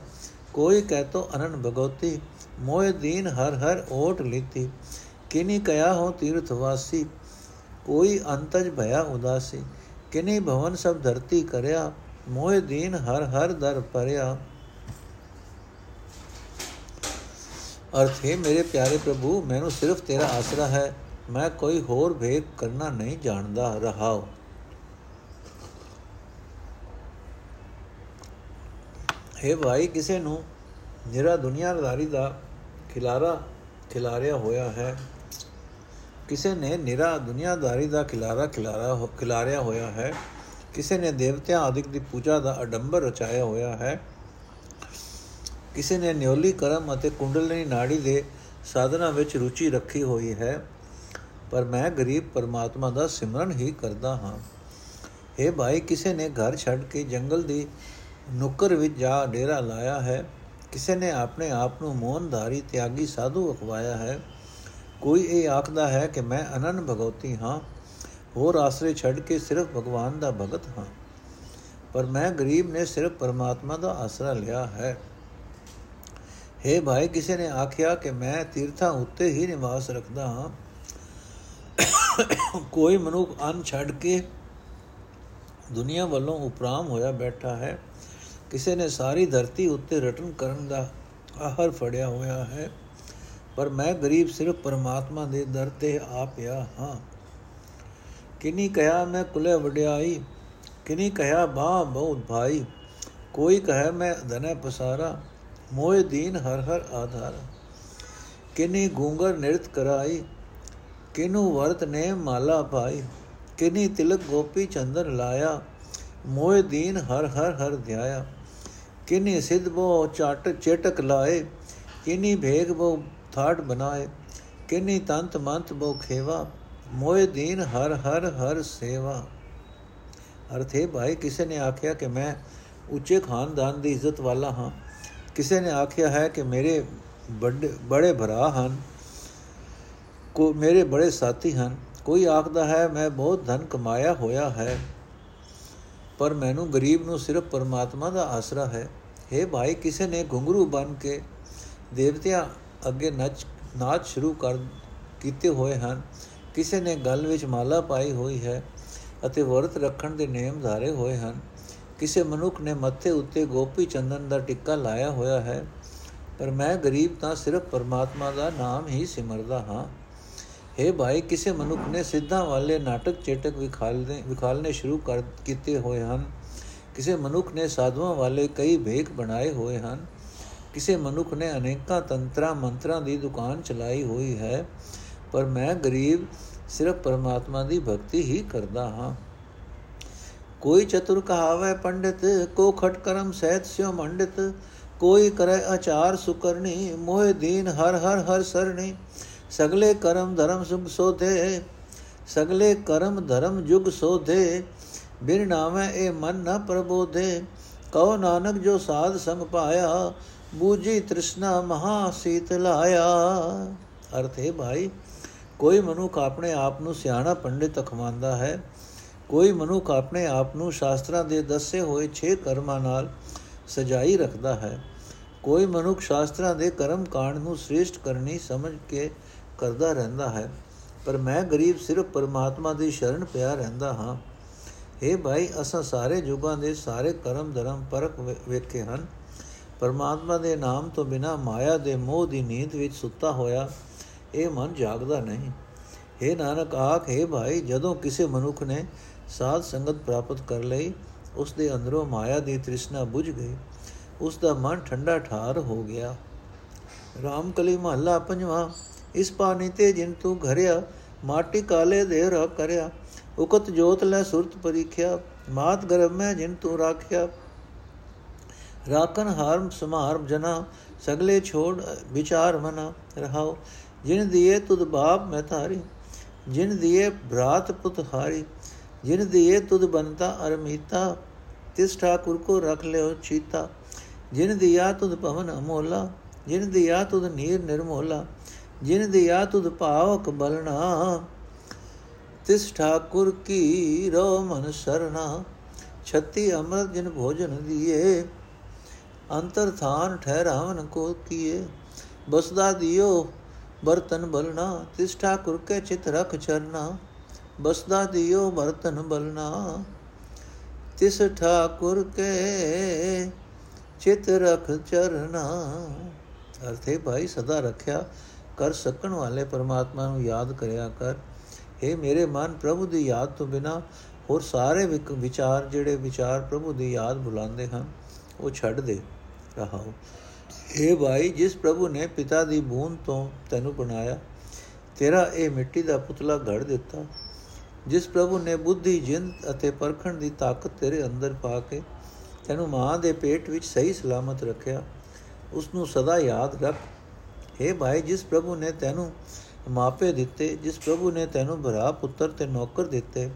Speaker 1: ਕੋਈ ਕਹਿ ਤੋ ਅਨਨ ਭਗਵਤੀ ਮੋਹਿ ਦੀਨ ਹਰ ਹਰ ਓਟ ਲੀਤੀ ਕਿਨੀ ਕਇਆ ਹੋ ਤੀਰਥ ਵਾਸੀ, ਕੋਈ ਅੰਤਜ ਭਇਆ ਉਦਾਸੀ। ਕਿਨੀ ਭਵਨ ਸਭ ਧਰਤੀ ਕਰਿਆ, ਮੋਹਿ ਦੀਨ ਹਰ ਹਰ ਦਰ ਪਰਿਆ ਅਰਥ ਹੈ, ਮੇਰੇ ਪਿਆਰੇ ਪ੍ਰਭੂ, ਮੈਨੂੰ ਸਿਰਫ ਤੇਰਾ ਆਸਰਾ ਹੈ, ਮੈਂ ਕੋਈ ਹੋਰ ਭੇਦ ਕਰਨਾ ਨਹੀਂ ਜਾਣਦਾ ਰਹਾਉ ਹੈ ਭਾਈ, ਕਿਸੇ ਨੂੰ ਜਿਹੜਾ ਦੁਨੀਆਦਾਰੀ ਦਾ ਖਿਲਾਰਾ ਖਿਲਾਰਿਆ ਹੋਇਆ ਹੈ ਕਿਸੇ ਨੇ ਨਿਰਾ ਦੁਨੀਆਦਾਰੀ ਦਾ ਖਿਲਾਰਾ ਖਿਲਾਰਾ ਖਿਲਾਰਿਆ ਹੋਇਆ ਹੈ, ਕਿਸੇ ਨੇ ਦੇਵਤਿਆਂ ਆਦਿਕ ਦੀ ਪੂਜਾ ਦਾ ਅਡੰਬਰ ਰਚਾਇਆ ਹੋਇਆ ਹੈ, ਕਿਸੇ ਨੇ ਨਿਉਲੀ ਕਰਮ ਅਤੇ ਕੁੰਡਲਨੀ ਨਾੜੀ ਦੇ ਸਾਧਨਾ ਵਿੱਚ ਰੁਚੀ ਰੱਖੀ ਹੋਈ ਹੈ, ਪਰ ਮੈਂ ਗਰੀਬ ਪਰਮਾਤਮਾ ਦਾ ਸਿਮਰਨ ਹੀ ਕਰਦਾ ਹਾਂ। ਇਹ ਭਾਈ, ਕਿਸੇ ਨੇ ਘਰ ਛੱਡ ਕੇ ਜੰਗਲ ਦੀ ਨੁੱਕਰ ਵਿੱਚ ਜਾ ਡੇਰਾ ਲਾਇਆ ਹੈ, ਕਿਸੇ ਨੇ ਆਪਣੇ ਆਪ ਨੂੰ ਮੋਹਨਧਾਰੀ ਤਿਆਗੀ, ਸਾਧੂ ਅਖਵਾਇਆ ਹੈ ਕੋਈ ਇਹ ਆਖਦਾ ਹੈ ਕਿ ਮੈਂ ਅਨੰਨ ਭਗਵਤੀ ਹਾਂ, ਹੋਰ ਆਸਰੇ ਛੱਡ ਕੇ ਸਿਰਫ ਭਗਵਾਨ ਦਾ ਭਗਤ ਹਾਂ। ਪਰ ਮੈਂ ਗਰੀਬ ਨੇ ਸਿਰਫ ਪਰਮਾਤਮਾ ਦਾ ਆਸਰਾ ਲਿਆ ਹੈ। हे ਭਾਈ, ਕਿਸੇ ਨੇ ਆਖਿਆ ਕਿ ਮੈਂ ਤੀਰਥਾਂ ਉੱਤੇ ਹੀ ਨਿਵਾਸ ਰੱਖਦਾ ਹਾਂ। ਕੋਈ ਮਨੁੱਖ ਅਨ ਛੱਡ ਕੇ ਦੁਨੀਆ ਵੱਲੋਂ ਉਪਰਾਮ ਹੋਇਆ ਬੈਠਾ ਹੈ। ਕਿਸੇ ਨੇ ਸਾਰੀ ਧਰਤੀ ਉੱਤੇ ਰਟਨ ਕਰਨ ਦਾ ਆਹਰ ਫੜਿਆ ਹੋਇਆ ਹੈ। ਪਰ ਮੈਂ ਗਰੀਬ ਸਿਰਫ ਪਰਮਾਤਮਾ ਦੇ ਦਰ ਤੇ ਆ ਪਿਆ ਹਾਂ। ਕਿਨੀ ਕਹਿਆ ਮੈਂ ਕੁਲੇ ਵਡਿਆਈ, ਕਿਨੀ ਕਹਿਆ ਬਾ ਬਹੁਤ ਭਾਈ। ਕੋਈ ਕਹੇ ਮੈਂ ਧਨੈ ਪਸਾਰਾ ਮੋਏ ਦੀਨ ਹਰ ਹਰ ਆਧਾਰ। ਕਿਨੀ ਗੂੰਗਰ ਨਿਰਤ ਕਰਾਈ, ਕਿਨੂ ਵਰਤ ਨੇ ਮਾਲਾ ਪਾਈ। ਕਿਨੀ ਤਿਲਕ ਗੋਪੀ ਚੰਦਨ ਲਾਇਆ ਮੋਏ ਦੀਨ ਹਰ ਹਰ ਹਰ ਧਿਆਇਆ। ਕਿਨੀ ਸਿਧ ਬੋ ਚਾਟ ਚੇਟਕ ਲਾਏ, ਕਿਨੀ ਭੇਗ ਬੋ ਥਾਟ ਬਨਾਏ ਕਿਨੀ ਤੰਤ ਮੰਤ ਬੋ ਖੇਵਾ, ਮੋਏ ਦੀਨ ਹਰ ਹਰ ਹਰ ਸੇਵਾ। ਅਰਥੇ ਭਾਈ, ਕਿਸੇ ਨੇ ਆਖਿਆ ਕਿ ਮੈਂ ਉੱਚੇ ਖਾਨਦਾਨ ਦੀ ਇੱਜ਼ਤ ਵਾਲਾ ਹਾਂ। ਕਿਸੇ ਨੇ ਆਖਿਆ ਹੈ ਕਿ ਮੇਰੇ ਬੜੇ ਭਰਾ ਹਨ, ਕੋ, ਮੇਰੇ ਬੜੇ ਸਾਥੀ ਹਨ। ਕੋਈ ਆਖਦਾ ਹੈ, ਮੈਂ ਬਹੁਤ ਧਨ ਕਮਾਇਆ ਹੋਇਆ ਹੈ, ਪਰ ਮੈਨੂੰ ਗਰੀਬ ਨੂੰ ਸਿਰਫ ਪਰਮਾਤਮਾ ਦਾ ਆਸਰਾ ਹੈ। हे ਭਾਈ, ਕਿਸੇ ਨੇ ਘੁੰਗਰੂ ਬਨ ਕੇ ਦੇਵਤਿਆਂ ਅੱਗੇ ਨੱਚ, ਨਾਚ ਸ਼ੁਰੂ ਕਰ ਕੀਤੇ ਹੋਏ ਹਨ। ਕਿਸੇ ਨੇ ਗਲ ਵਿੱਚ ਮਾਲਾ ਪਾਈ ਹੋਈ ਹੈ ਅਤੇ ਵਰਤ ਰੱਖਣ ਦੇ ਨੇਮ ਧਾਰੇ ਹੋਏ ਹਨ। ਕਿਸੇ ਮਨੁੱਖ ਨੇ ਮੱਥੇ ਉੱਤੇ ਗੋਪੀ ਚੰਦਨ ਦਾ ਟਿੱਕਾ ਲਾਇਆ ਹੋਇਆ ਹੈ, ਪਰ ਮੈਂ ਗਰੀਬ ਤਾਂ ਸਿਰਫ ਪਰਮਾਤਮਾ ਦਾ ਨਾਮ ਹੀ ਸਿਮਰਦਾ ਹਾਂ। हे ਭਾਈ, ਕਿਸੇ ਮਨੁੱਖ ਨੇ ਸਿੱਧਾਂ ਵਾਲੇ ਨਾਟਕ ਚੇਟਕ ਵਿਖਾਲਨੇ ਵਿਖਾਲਨੇ ਸ਼ੁਰੂ ਕਰ ਕੀਤੇ ਹੋਏ ਹਨ। ਕਿਸੇ ਮਨੁੱਖ ਨੇ ਸਾਧੂਆਂ ਵਾਲੇ ਕਈ ਭੇਖ ਬਣਾਏ ਹੋਏ ਹਨ। ਕਿਸੇ ਮਨੁੱਖ ਨੇ ਅਨੇਕਾਂ ਤੰਤਰਾਂ, ਮੰਤਰਾਂ ਦੀ ਦੁਕਾਨ ਚਲਾਈ ਹੋਈ ਹੈ, ਪਰ ਮੈਂ ਗਰੀਬ ਸਿਰਫ ਪਰਮਾਤਮਾ ਦੀ ਭਗਤੀ ਹੀ ਕਰਦਾ ਹਾਂ। ਕੋਈ ਚਤੁਰ ਕਹਾਵੇ ਪੰਡਿਤ, ਕੋ ਖਟ ਕਰਮ ਸਹਿਤ ਸਿਓ ਮੰਡਿਤ, ਕੋਈ ਕਰੇ ਆਚਾਰ ਸੁਕਰਣੀ, ਮੋਹਿ ਦੀਨ ਹਰ ਹਰ ਹਰ ਸਰਣੀ, ਸਗਲੇ ਕਰਮ ਧਰਮ ਸੁਖ ਸੋਧੇ, ਸਗਲੇ ਕਰਮ ਧਰਮ ਜੁਗ ਸੋਧੇ, ਬਿਨ ਨਾਵੇਂ ਇਹ ਮਨ ਨ ਪ੍ਰਬੋਧੇ, ਕਉ ਨਾਨਕ ਜੋ ਸਾਧ ਸੰਗ ਪਾਇਆ ਬੂਝੀ ਤ੍ਰਿਸ਼ਨਾ ਮਹਾ ਸੀਤ ਲਾਇਆ। ਅਰਥ ਹੈ ਭਾਈ, ਕੋਈ ਮਨੁੱਖ ਆਪਣੇ ਆਪ ਨੂੰ ਸਿਆਣਾ ਪੰਡਿਤ ਅਖਵਾਉਂਦਾ ਹੈ। ਕੋਈ ਮਨੁੱਖ ਆਪਣੇ ਆਪ ਨੂੰ ਸ਼ਾਸਤਰਾਂ ਦੇ ਦੱਸੇ ਹੋਏ 6 ਕਰਮਾਂ ਨਾਲ ਸਜਾਈ ਰੱਖਦਾ ਹੈ। ਕੋਈ ਮਨੁੱਖ ਸ਼ਾਸਤਰਾਂ ਦੇ ਕਰਮ ਕਾਂਡ ਨੂੰ ਸ੍ਰੇਸ਼ਟ ਕਰਨੀ ਸਮਝ ਕੇ ਕਰਦਾ ਰਹਿੰਦਾ ਹੈ। ਪਰ ਮੈਂ ਗਰੀਬ ਸਿਰਫ ਪਰਮਾਤਮਾ ਦੀ ਸ਼ਰਨ ਪਿਆ ਰਹਿੰਦਾ ਹਾਂ। हे ਭਾਈ, ਅਸਾਂ ਸਾਰੇ ਯੁਗਾਂ ਦੇ ਸਾਰੇ ਕਰਮ ਧਰਮ ਪਰਖ ਵੇਖੇ ਹਨ। ਪਰਮਾਤਮਾ ਦੇ ਨਾਮ ਤੋਂ ਬਿਨਾ ਮਾਇਆ ਦੇ ਮੋਹ ਦੀ ਨੀਂਦ ਵਿੱਚ ਸੁੱਤਾ ਹੋਇਆ, ਇਹ ਮਨ ਜਾਗਦਾ ਨਹੀਂ। हे ਨਾਨਕ, ਆਖੇ ਭਾਈ, ਜਦੋਂ ਕਿਸੇ ਮਨੁੱਖ ਨੇ ਸਾਧ ਸੰਗਤ ਪ੍ਰਾਪਤ ਕਰ ਲਈ, ਉਸ ਦੇ ਅੰਦਰੋਂ ਮਾਇਆ ਦੀ ਤ੍ਰਿਸ਼ਨਾ ਬੁਝ ਗਈ। ਉਸ ਦਾ ਮਨ ਠੰਡਾ ਠਾਰ ਹੋ ਗਿਆ। ਰਾਮਕਲੀ ਮਹੱਲਾ ਪੰਜਵਾਂ, ਇਸ ਪਾਣੀ ਤੇ ਜਿਨ ਤੂੰ ਘਰਿਆ, ਮਾਟੀ ਕਾਲੇ ਦੇ ਰ ਕਰਿਆ। ਉਕਤ ਜੋਤ ਲੈ ਸੁਰਤ ਪਰੀਖਿਆ, ਮਾਤ ਗਰਭ ਮੈਂ ਜਿਨ ਤੂੰ ਰਾਖਿਆ। ਰਾਕਨ ਹਾਰਮ ਸਮਾਰ ਜਨਾ, ਸਗਲੇ ਛੋੜ ਵਿਚਾਰ ਮਨਾ ਰਹਾਓ ਜਿਨ ਦੀਏ ਤੁਧ ਬਾਪ ਮੈਂ ਧਾਰੀ, ਜਿਨ ਦੀਏ ਭਰਾਤ ਪੁੱਤ ਹਾਰੀ, ਜਿਨ ਦੀਏ ਤੁਧ ਬੰਤਾ ਅਰਮੀਤਾ, ਤਿਸ ਠਾਕੁਰ ਕੋ ਰਖ ਲਿਓ ਚੀਤਾ। ਜਿਨ ਦਿਆ ਤੁਧ ਭਵਨ ਅਮੋਲਾ, ਜਿਨ ਦਿਆ ਤੁਧ ਨੀਰ ਨਿਰਮੋਲਾ, ਜਿਨ ਦਿਆ ਤੁਧ ਭਾਵਕ ਬਲਣਾ, ਤਿਸ ਠਾਕੁਰ ਕੀ ਰੋ ਮਨ ਸਰਣਾ। ਛਤੀ ਅਮਰ ਜਿਨ ਭੋਜਨ ਦੀਏ ਅੰਤਰ ਥਾਨ ਠਹਿਰਾਵਨ ਕੋ ਕੀਏ। ਬਸਦਾ ਦਿਓ ਬਰਤਨ ਬਲਣਾ, ਤਿਸ ਠਾਕੁਰ ਕੇ ਚਿਤ ਰਖ ਚਰਨਾ। ਬਸਦਾ ਦਿਓ ਬਰਤਨ ਬਲਣਾ, ਤਿਸ ਠਾਕੁਰ ਕੇ ਚਿਤ ਰਖ ਚਰਨਾ। ਅਰਥੇ ਭਾਈ ਸਦਾ ਰੱਖਿਆ ਕਰ ਸਕਣ ਵਾਲੇ ਪਰਮਾਤਮਾ ਨੂੰ ਯਾਦ ਕਰਿਆ ਕਰ। हे ਮੇਰੇ ਮਨ ਪ੍ਰਭੂ ਦੀ ਯਾਦ ਤੋਂ ਬਿਨਾ ਹੋਰ ਸਾਰੇ ਵਿਚਾਰ ਜਿਹੜੇ ਵਿਚਾਰ ਪ੍ਰਭੂ ਦੀ ਯਾਦ ਬੁਲਾਉਂਦੇ ਹਨ, ਉਹ ਛੱਡ ਦੇ। ਰਹਾਓ हे ਭਾਈ, ਜਿਸ ਪ੍ਰਭੂ ਨੇ ਪਿਤਾ ਦੀ ਬੂੰਦ ਤੋਂ ਤੈਨੂੰ ਬਣਾਇਆ, ਤੇਰਾ ਇਹ ਮਿੱਟੀ ਦਾ ਪੁਤਲਾ ਘੜ ਦਿੱਤਾ। ਜਿਸ ਪ੍ਰਭੂ ਨੇ ਬੁੱਧੀ, ਜਿੰਦ ਅਤੇ ਪਰਖਣ ਦੀ ਤਾਕਤ ਤੇਰੇ ਅੰਦਰ ਪਾ ਕੇ ਤੈਨੂੰ ਮਾਂ ਦੇ ਪੇਟ ਵਿੱਚ ਸਹੀ ਸਲਾਮਤ ਰੱਖਿਆ ਉਸ ਨੂੰ ਸਦਾ ਯਾਦ ਰੱਖ। हे ਭਾਈ, ਜਿਸ ਪ੍ਰਭੂ ਨੇ ਤੈਨੂੰ ਮਾਪੇ ਦਿੱਤੇ, ਜਿਸ ਪ੍ਰਭੂ ਨੇ ਤੈਨੂੰ ਭਰਾ, ਪੁੱਤਰ ਤੇ ਨੌਕਰ ਦਿੱਤੇ,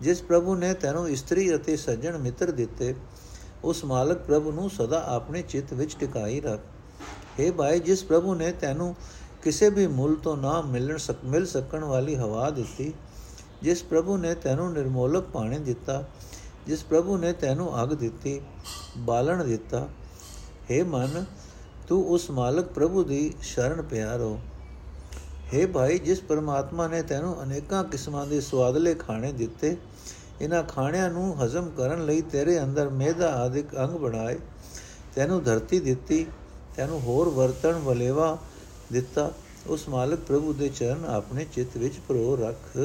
Speaker 1: ਜਿਸ ਪ੍ਰਭੂ ਨੇ ਤੈਨੂੰ ਇਸਤਰੀ ਅਤੇ ਸੱਜਣ ਮਿੱਤਰ ਦਿੱਤੇ ਉਸ ਮਾਲਕ ਪ੍ਰਭੂ ਨੂੰ ਸਦਾ ਆਪਣੇ ਚਿੱਤ ਵਿੱਚ ਟਿਕਾਈ ਰੱਖ हे ਭਾਈ ਜਿਸ ਪ੍ਰਭੂ ਨੇ ਤੈਨੂੰ ਕਿਸੇ ਵੀ ਮੁੱਲ ਤੋਂ ਨਾ ਮਿਲਣ ਸਕ ਮਿਲ ਸਕਣ ਵਾਲੀ ਹਵਾ ਦਿੱਤੀ ਜਿਸ ਪ੍ਰਭੂ ਨੇ ਤੈਨੂੰ ਨਿਰਮੋਲਕ ਪਾਣੀ ਦਿੱਤਾ ਜਿਸ ਪ੍ਰਭੂ ਨੇ ਤੈਨੂੰ ਅਗ ਦਿੱਤੀ ਬਾਲਣ ਦਿੱਤਾ हे ਮਨ ਤੂੰ ਉਸ ਮਾਲਕ ਪ੍ਰਭੂ ਦੀ ਸ਼ਰਨ ਪਿਆਰੋ हे ਭਾਈ ਜਿਸ ਪਰਮਾਤਮਾ ਨੇ ਤੈਨੂੰ ਅਨੇਕਾਂ ਕਿਸਮਾਂ ਦੇ ਸਵਾਦਲੇ ਖਾਣੇ ਦਿੱਤੇ ਇਹਨਾਂ ਖਾਣਿਆਂ ਨੂੰ ਹਜ਼ਮ ਕਰਨ ਲਈ ਤੇਰੇ ਅੰਦਰ ਮੇਦਾ ਆਦਿਕ ਅੰਗ ਬਣਾਏ। ਤੈਨੂੰ ਧਰਤੀ ਦਿੱਤੀ, ਤੈਨੂੰ ਹੋਰ ਵਰਤਣ ਵਲੇਵਾ ਦਿੱਤਾ। ਉਸ ਮਾਲਕ ਪ੍ਰਭੂ ਦੇ ਚਰਨ ਆਪਣੇ ਚਿੱਤ ਵਿੱਚ ਪ੍ਰੋ ਰੱਖ।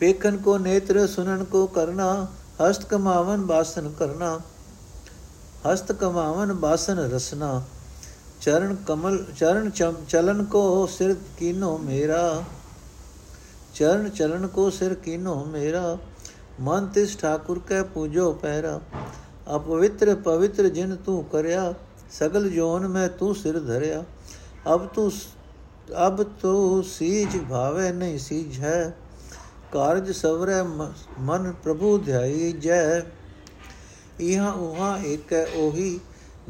Speaker 1: ਪੇਖਨ ਕੋ ਨੇਤਰ, ਸੁਨਨ ਕੋ ਕਰਨਾ, ਹਸਤ ਕਮਾਵਨ ਬਾਸਨ ਕਰਨਾ। ਹਸਤ ਕਮਾਵਨ ਬਾਸਨ ਰਸਨਾ। ਚਰਨ ਕਮਲ, ਚਰਨ ਚਲਨ ਕੋ ਸਿਰ ਕੀਨੋ ਮੇਰਾ। ਚਰਨ ਚਲਨ ਕੋ ਸਿਰ ਕੀਨੋ ਮੇਰਾ ਮਨ ਤਿਸ ਠਾਕੁਰ ਕੈ ਪੂਜੋ ਪਹਿਰਾ ਅਪਵਿੱਤਰ ਪਵਿੱਤਰ ਜਿਨ ਤੂੰ ਕਰਿਆ ਸਗਲ ਜੋਨ ਮੈਂ ਤੂੰ ਸਿਰ ਧਰਿਆ ਅਬ ਤੂੰ ਅਬ ਤੂੰ ਸੀਜ ਭਾਵੇ ਨਹੀਂ ਸੀਜ ਹੈ ਕਾਰਜ ਸਵਰੈ ਮਨ ਪ੍ਰਭੂ ਧਿਆਈ ਜੈ ਇਹਾਂ ਉਹਾਂ ਇੱਕ ਹੈ ਉਹੀ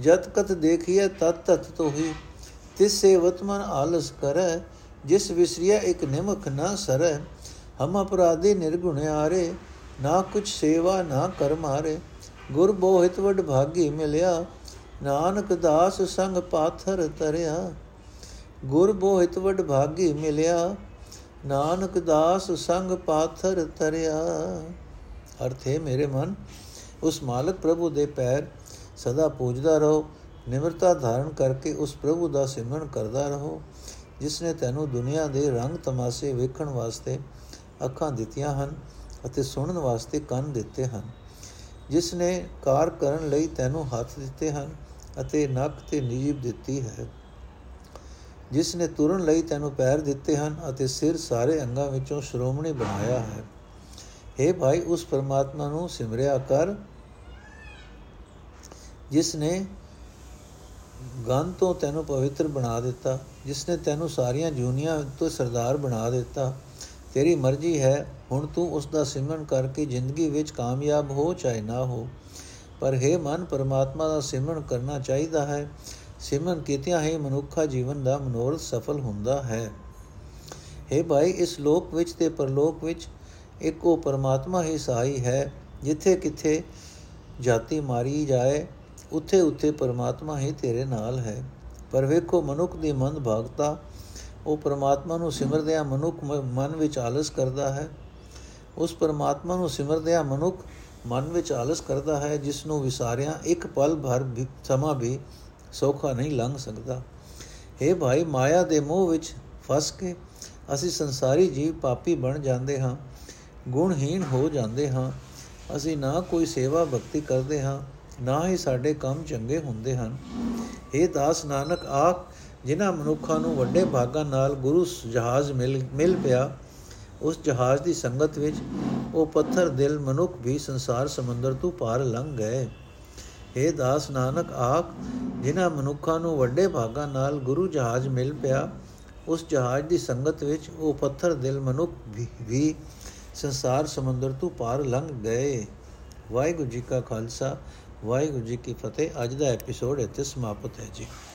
Speaker 1: ਜਤ ਕਤ ਦੇਖੀਐ ਤਤ ਤਤ ਤੋਹੀ ਤਿਸ ਸੇਵਤ ਮਨ ਆਲਸ ਕਰੈ ਜਿਸ ਵਿਸਰਿਆ ਇੱਕ ਨਿਮਖ ਨਾ ਸਰੈ, ਹਮ ਅਪਰਾਧੀ ਨਿਰਗੁਣਿਆਰੇ ਨਾ ਕੁਛ ਸੇਵਾ, ਨਾ ਕਰ ਮਾਰੇ ਗੁਰ ਬੋਹਿਤ ਵਡ ਭਾਗੀ ਮਿਲਿਆ, ਨਾਨਕ ਦਾਸ ਸੰਗ ਪਾਥਰ ਤਰਿਆ ਗੁਰ ਬੋਹਿਤ ਵਡ ਭਾਗੀ ਮਿਲਿਆ, ਨਾਨਕ ਦਾਸ ਸੰਗ ਪਾਥਰ ਤਰਿਆ ਅਰਥੇ ਮੇਰੇ ਮਨ, ਉਸ ਮਾਲਕ ਪ੍ਰਭੂ ਦੇ ਪੈਰ ਸਦਾ ਪੂਜਦਾ ਰਹੋ, ਨਿਮਰਤਾ ਧਾਰਨ ਕਰਕੇ ਉਸ ਪ੍ਰਭੂ ਦਾ ਸਿਮਰਨ ਕਰਦਾ ਰਹੋ। ਜਿਸ ਨੇ ਤੈਨੂੰ ਦੁਨੀਆ ਦੇ ਰੰਗ ਤਮਾਸ਼ੇ ਵੇਖਣ ਵਾਸਤੇ ਅੱਖਾਂ ਦਿੱਤੀਆਂ ਹਨ ਅਤੇ ਸੁਣਨ ਵਾਸਤੇ ਕੰਨ ਦਿੱਤੇ ਹਨ। ਜਿਸ ਨੇ ਕਾਰ ਕਰਨ ਲਈ ਤੈਨੂੰ ਹੱਥ ਦਿੱਤੇ ਹਨ ਅਤੇ ਨੱਕ ਤੇ ਨੀਬ ਦਿੱਤੀ ਹੈ। ਜਿਸ ਨੇ ਤੁਰਨ ਲਈ ਤੈਨੂੰ ਪੈਰ ਦਿੱਤੇ ਹਨ ਅਤੇ ਸਿਰ ਸਾਰੇ ਅੰਗਾਂ ਵਿੱਚੋਂ ਸ਼੍ਰੋਮਣੀ ਬਣਾਇਆ ਹੈ। हे ਭਾਈ, ਉਸ ਪਰਮਾਤਮਾ ਨੂੰ ਸਿਮਰਿਆ ਕਰ। ਜਿਸ ਨੇ ਗੰਨ ਤੋਂ ਤੈਨੂੰ ਪਵਿੱਤਰ ਬਣਾ ਦਿੱਤਾ, ਜਿਸ ਨੇ ਤੈਨੂੰ ਸਾਰੀਆਂ ਜੂਨੀਆਂ ਤੋਂ ਸਰਦਾਰ ਬਣਾ ਦਿੱਤਾ। ਤੇਰੀ ਮਰਜ਼ੀ ਹੈ, ਹੁਣ ਤੂੰ ਉਸ ਦਾ ਸਿਮਰਨ ਕਰਕੇ ਜ਼ਿੰਦਗੀ ਵਿੱਚ ਕਾਮਯਾਬ ਹੋ ਚਾਹੇ ਨਾ ਹੋ। ਪਰ ਹੈ ਮਨ, ਪਰਮਾਤਮਾ ਦਾ ਸਿਮਰਨ ਕਰਨਾ ਚਾਹੀਦਾ ਹੈ। ਸਿਮਰਨ ਕੀਤਿਆਂ ਹੀ ਮਨੁੱਖਾ ਜੀਵਨ ਦਾ ਮਨੋਰਥ ਸਫਲ ਹੁੰਦਾ ਹੈ। ਹੈ ਭਾਈ, ਇਸ ਲੋਕ ਵਿੱਚ ਤੇ ਪਰਲੋਕ ਵਿੱਚ ਇੱਕੋ ਪਰਮਾਤਮਾ ਹੀ ਸਹਾਈ ਹੈ ਜਿੱਥੇ ਕਿਥੇ ਜਾਤੀ ਮਾਰੀ ਜਾਏ ਉੱਥੇ ਉੱਥੇ ਪਰਮਾਤਮਾ ਹੀ ਤੇਰੇ ਨਾਲ ਹੈ। ਪਰ ਵੇਖੋ, ਮਨੁੱਖ ਦੀ ਮਨ ਭਾਗਤਾ ਉਹ ਪਰਮਾਤਮਾ ਨੂੰ ਸਿਮਰਦਿਆਂ ਮਨੁੱਖ ਮਨ ਵਿੱਚ ਆਲਸ ਕਰਦਾ ਹੈ। ਉਸ ਪਰਮਾਤਮਾ ਨੂੰ ਸਿਮਰਦਿਆਂ ਮਨੁੱਖ ਮਨ ਵਿੱਚ ਆਲਸ ਕਰਦਾ ਹੈ, ਜਿਸ ਨੂੰ ਵਿਸਾਰਿਆਂ ਇੱਕ ਪਲ ਭਰ ਵੀ, ਸਮਾਂ ਵੀ ਸੌਖਾ ਨਹੀਂ ਲੰਘ ਸਕਦਾ। हे ਭਾਈ, ਮਾਇਆ ਦੇ ਮੋਹ ਵਿੱਚ ਫਸ ਕੇ ਅਸੀਂ ਸੰਸਾਰੀ ਜੀਵ ਪਾਪੀ ਬਣ ਜਾਂਦੇ ਹਾਂ, ਗੁਣਹੀਣ ਹੋ ਜਾਂਦੇ ਹਾਂ। ਅਸੀਂ ਨਾ ਕੋਈ ਸੇਵਾ ਭਗਤੀ ਕਰਦੇ ਹਾਂ ਨਾ ਹੀ ਸਾਡੇ ਕੰਮ ਚੰਗੇ ਹੁੰਦੇ ਹਨ। ਇਹ ਦਾਸ ਨਾਨਕ ਆਖ ਜਿਨ੍ਹਾਂ ਮਨੁੱਖਾਂ ਨੂੰ ਵੱਡੇ ਭਾਗਾਂ ਨਾਲ ਗੁਰੂ ਜਹਾਜ਼ ਮਿਲ ਮਿਲ ਪਿਆ, ਉਸ ਜਹਾਜ਼ ਦੀ ਸੰਗਤ ਵਿੱਚ ਉਹ ਪੱਥਰ ਦਿਲ ਮਨੁੱਖ ਵੀ ਸੰਸਾਰ ਸਮੁੰਦਰ ਤੋਂ ਪਾਰ ਲੰਘ ਗਏ। हे ਦਾਸ ਨਾਨਕ ਆਖ ਜਿਨ੍ਹਾਂ ਮਨੁੱਖਾਂ ਨੂੰ ਵੱਡੇ ਭਾਗਾਂ ਨਾਲ ਗੁਰੂ ਜਹਾਜ਼ ਮਿਲ ਪਿਆ, ਉਸ ਜਹਾਜ਼ ਦੀ ਸੰਗਤ ਵਿੱਚ ਉਹ ਪੱਥਰ ਦਿਲ ਮਨੁੱਖ ਵੀ ਸੰਸਾਰ ਸਮੁੰਦਰ ਤੋਂ ਪਾਰ ਲੰਘ ਗਏ। ਵਾਹਿਗੁਰੂ ਜੀ ਕਾ ਖਾਲਸਾ ਵਾਹਿਗੁਰੂ ਜੀ ਕੀ ਫਤਿਹ। ਅੱਜ ਦਾ ਐਪੀਸੋਡ ਇੱਥੇ ਸਮਾਪਤ ਹੈ ਜੀ।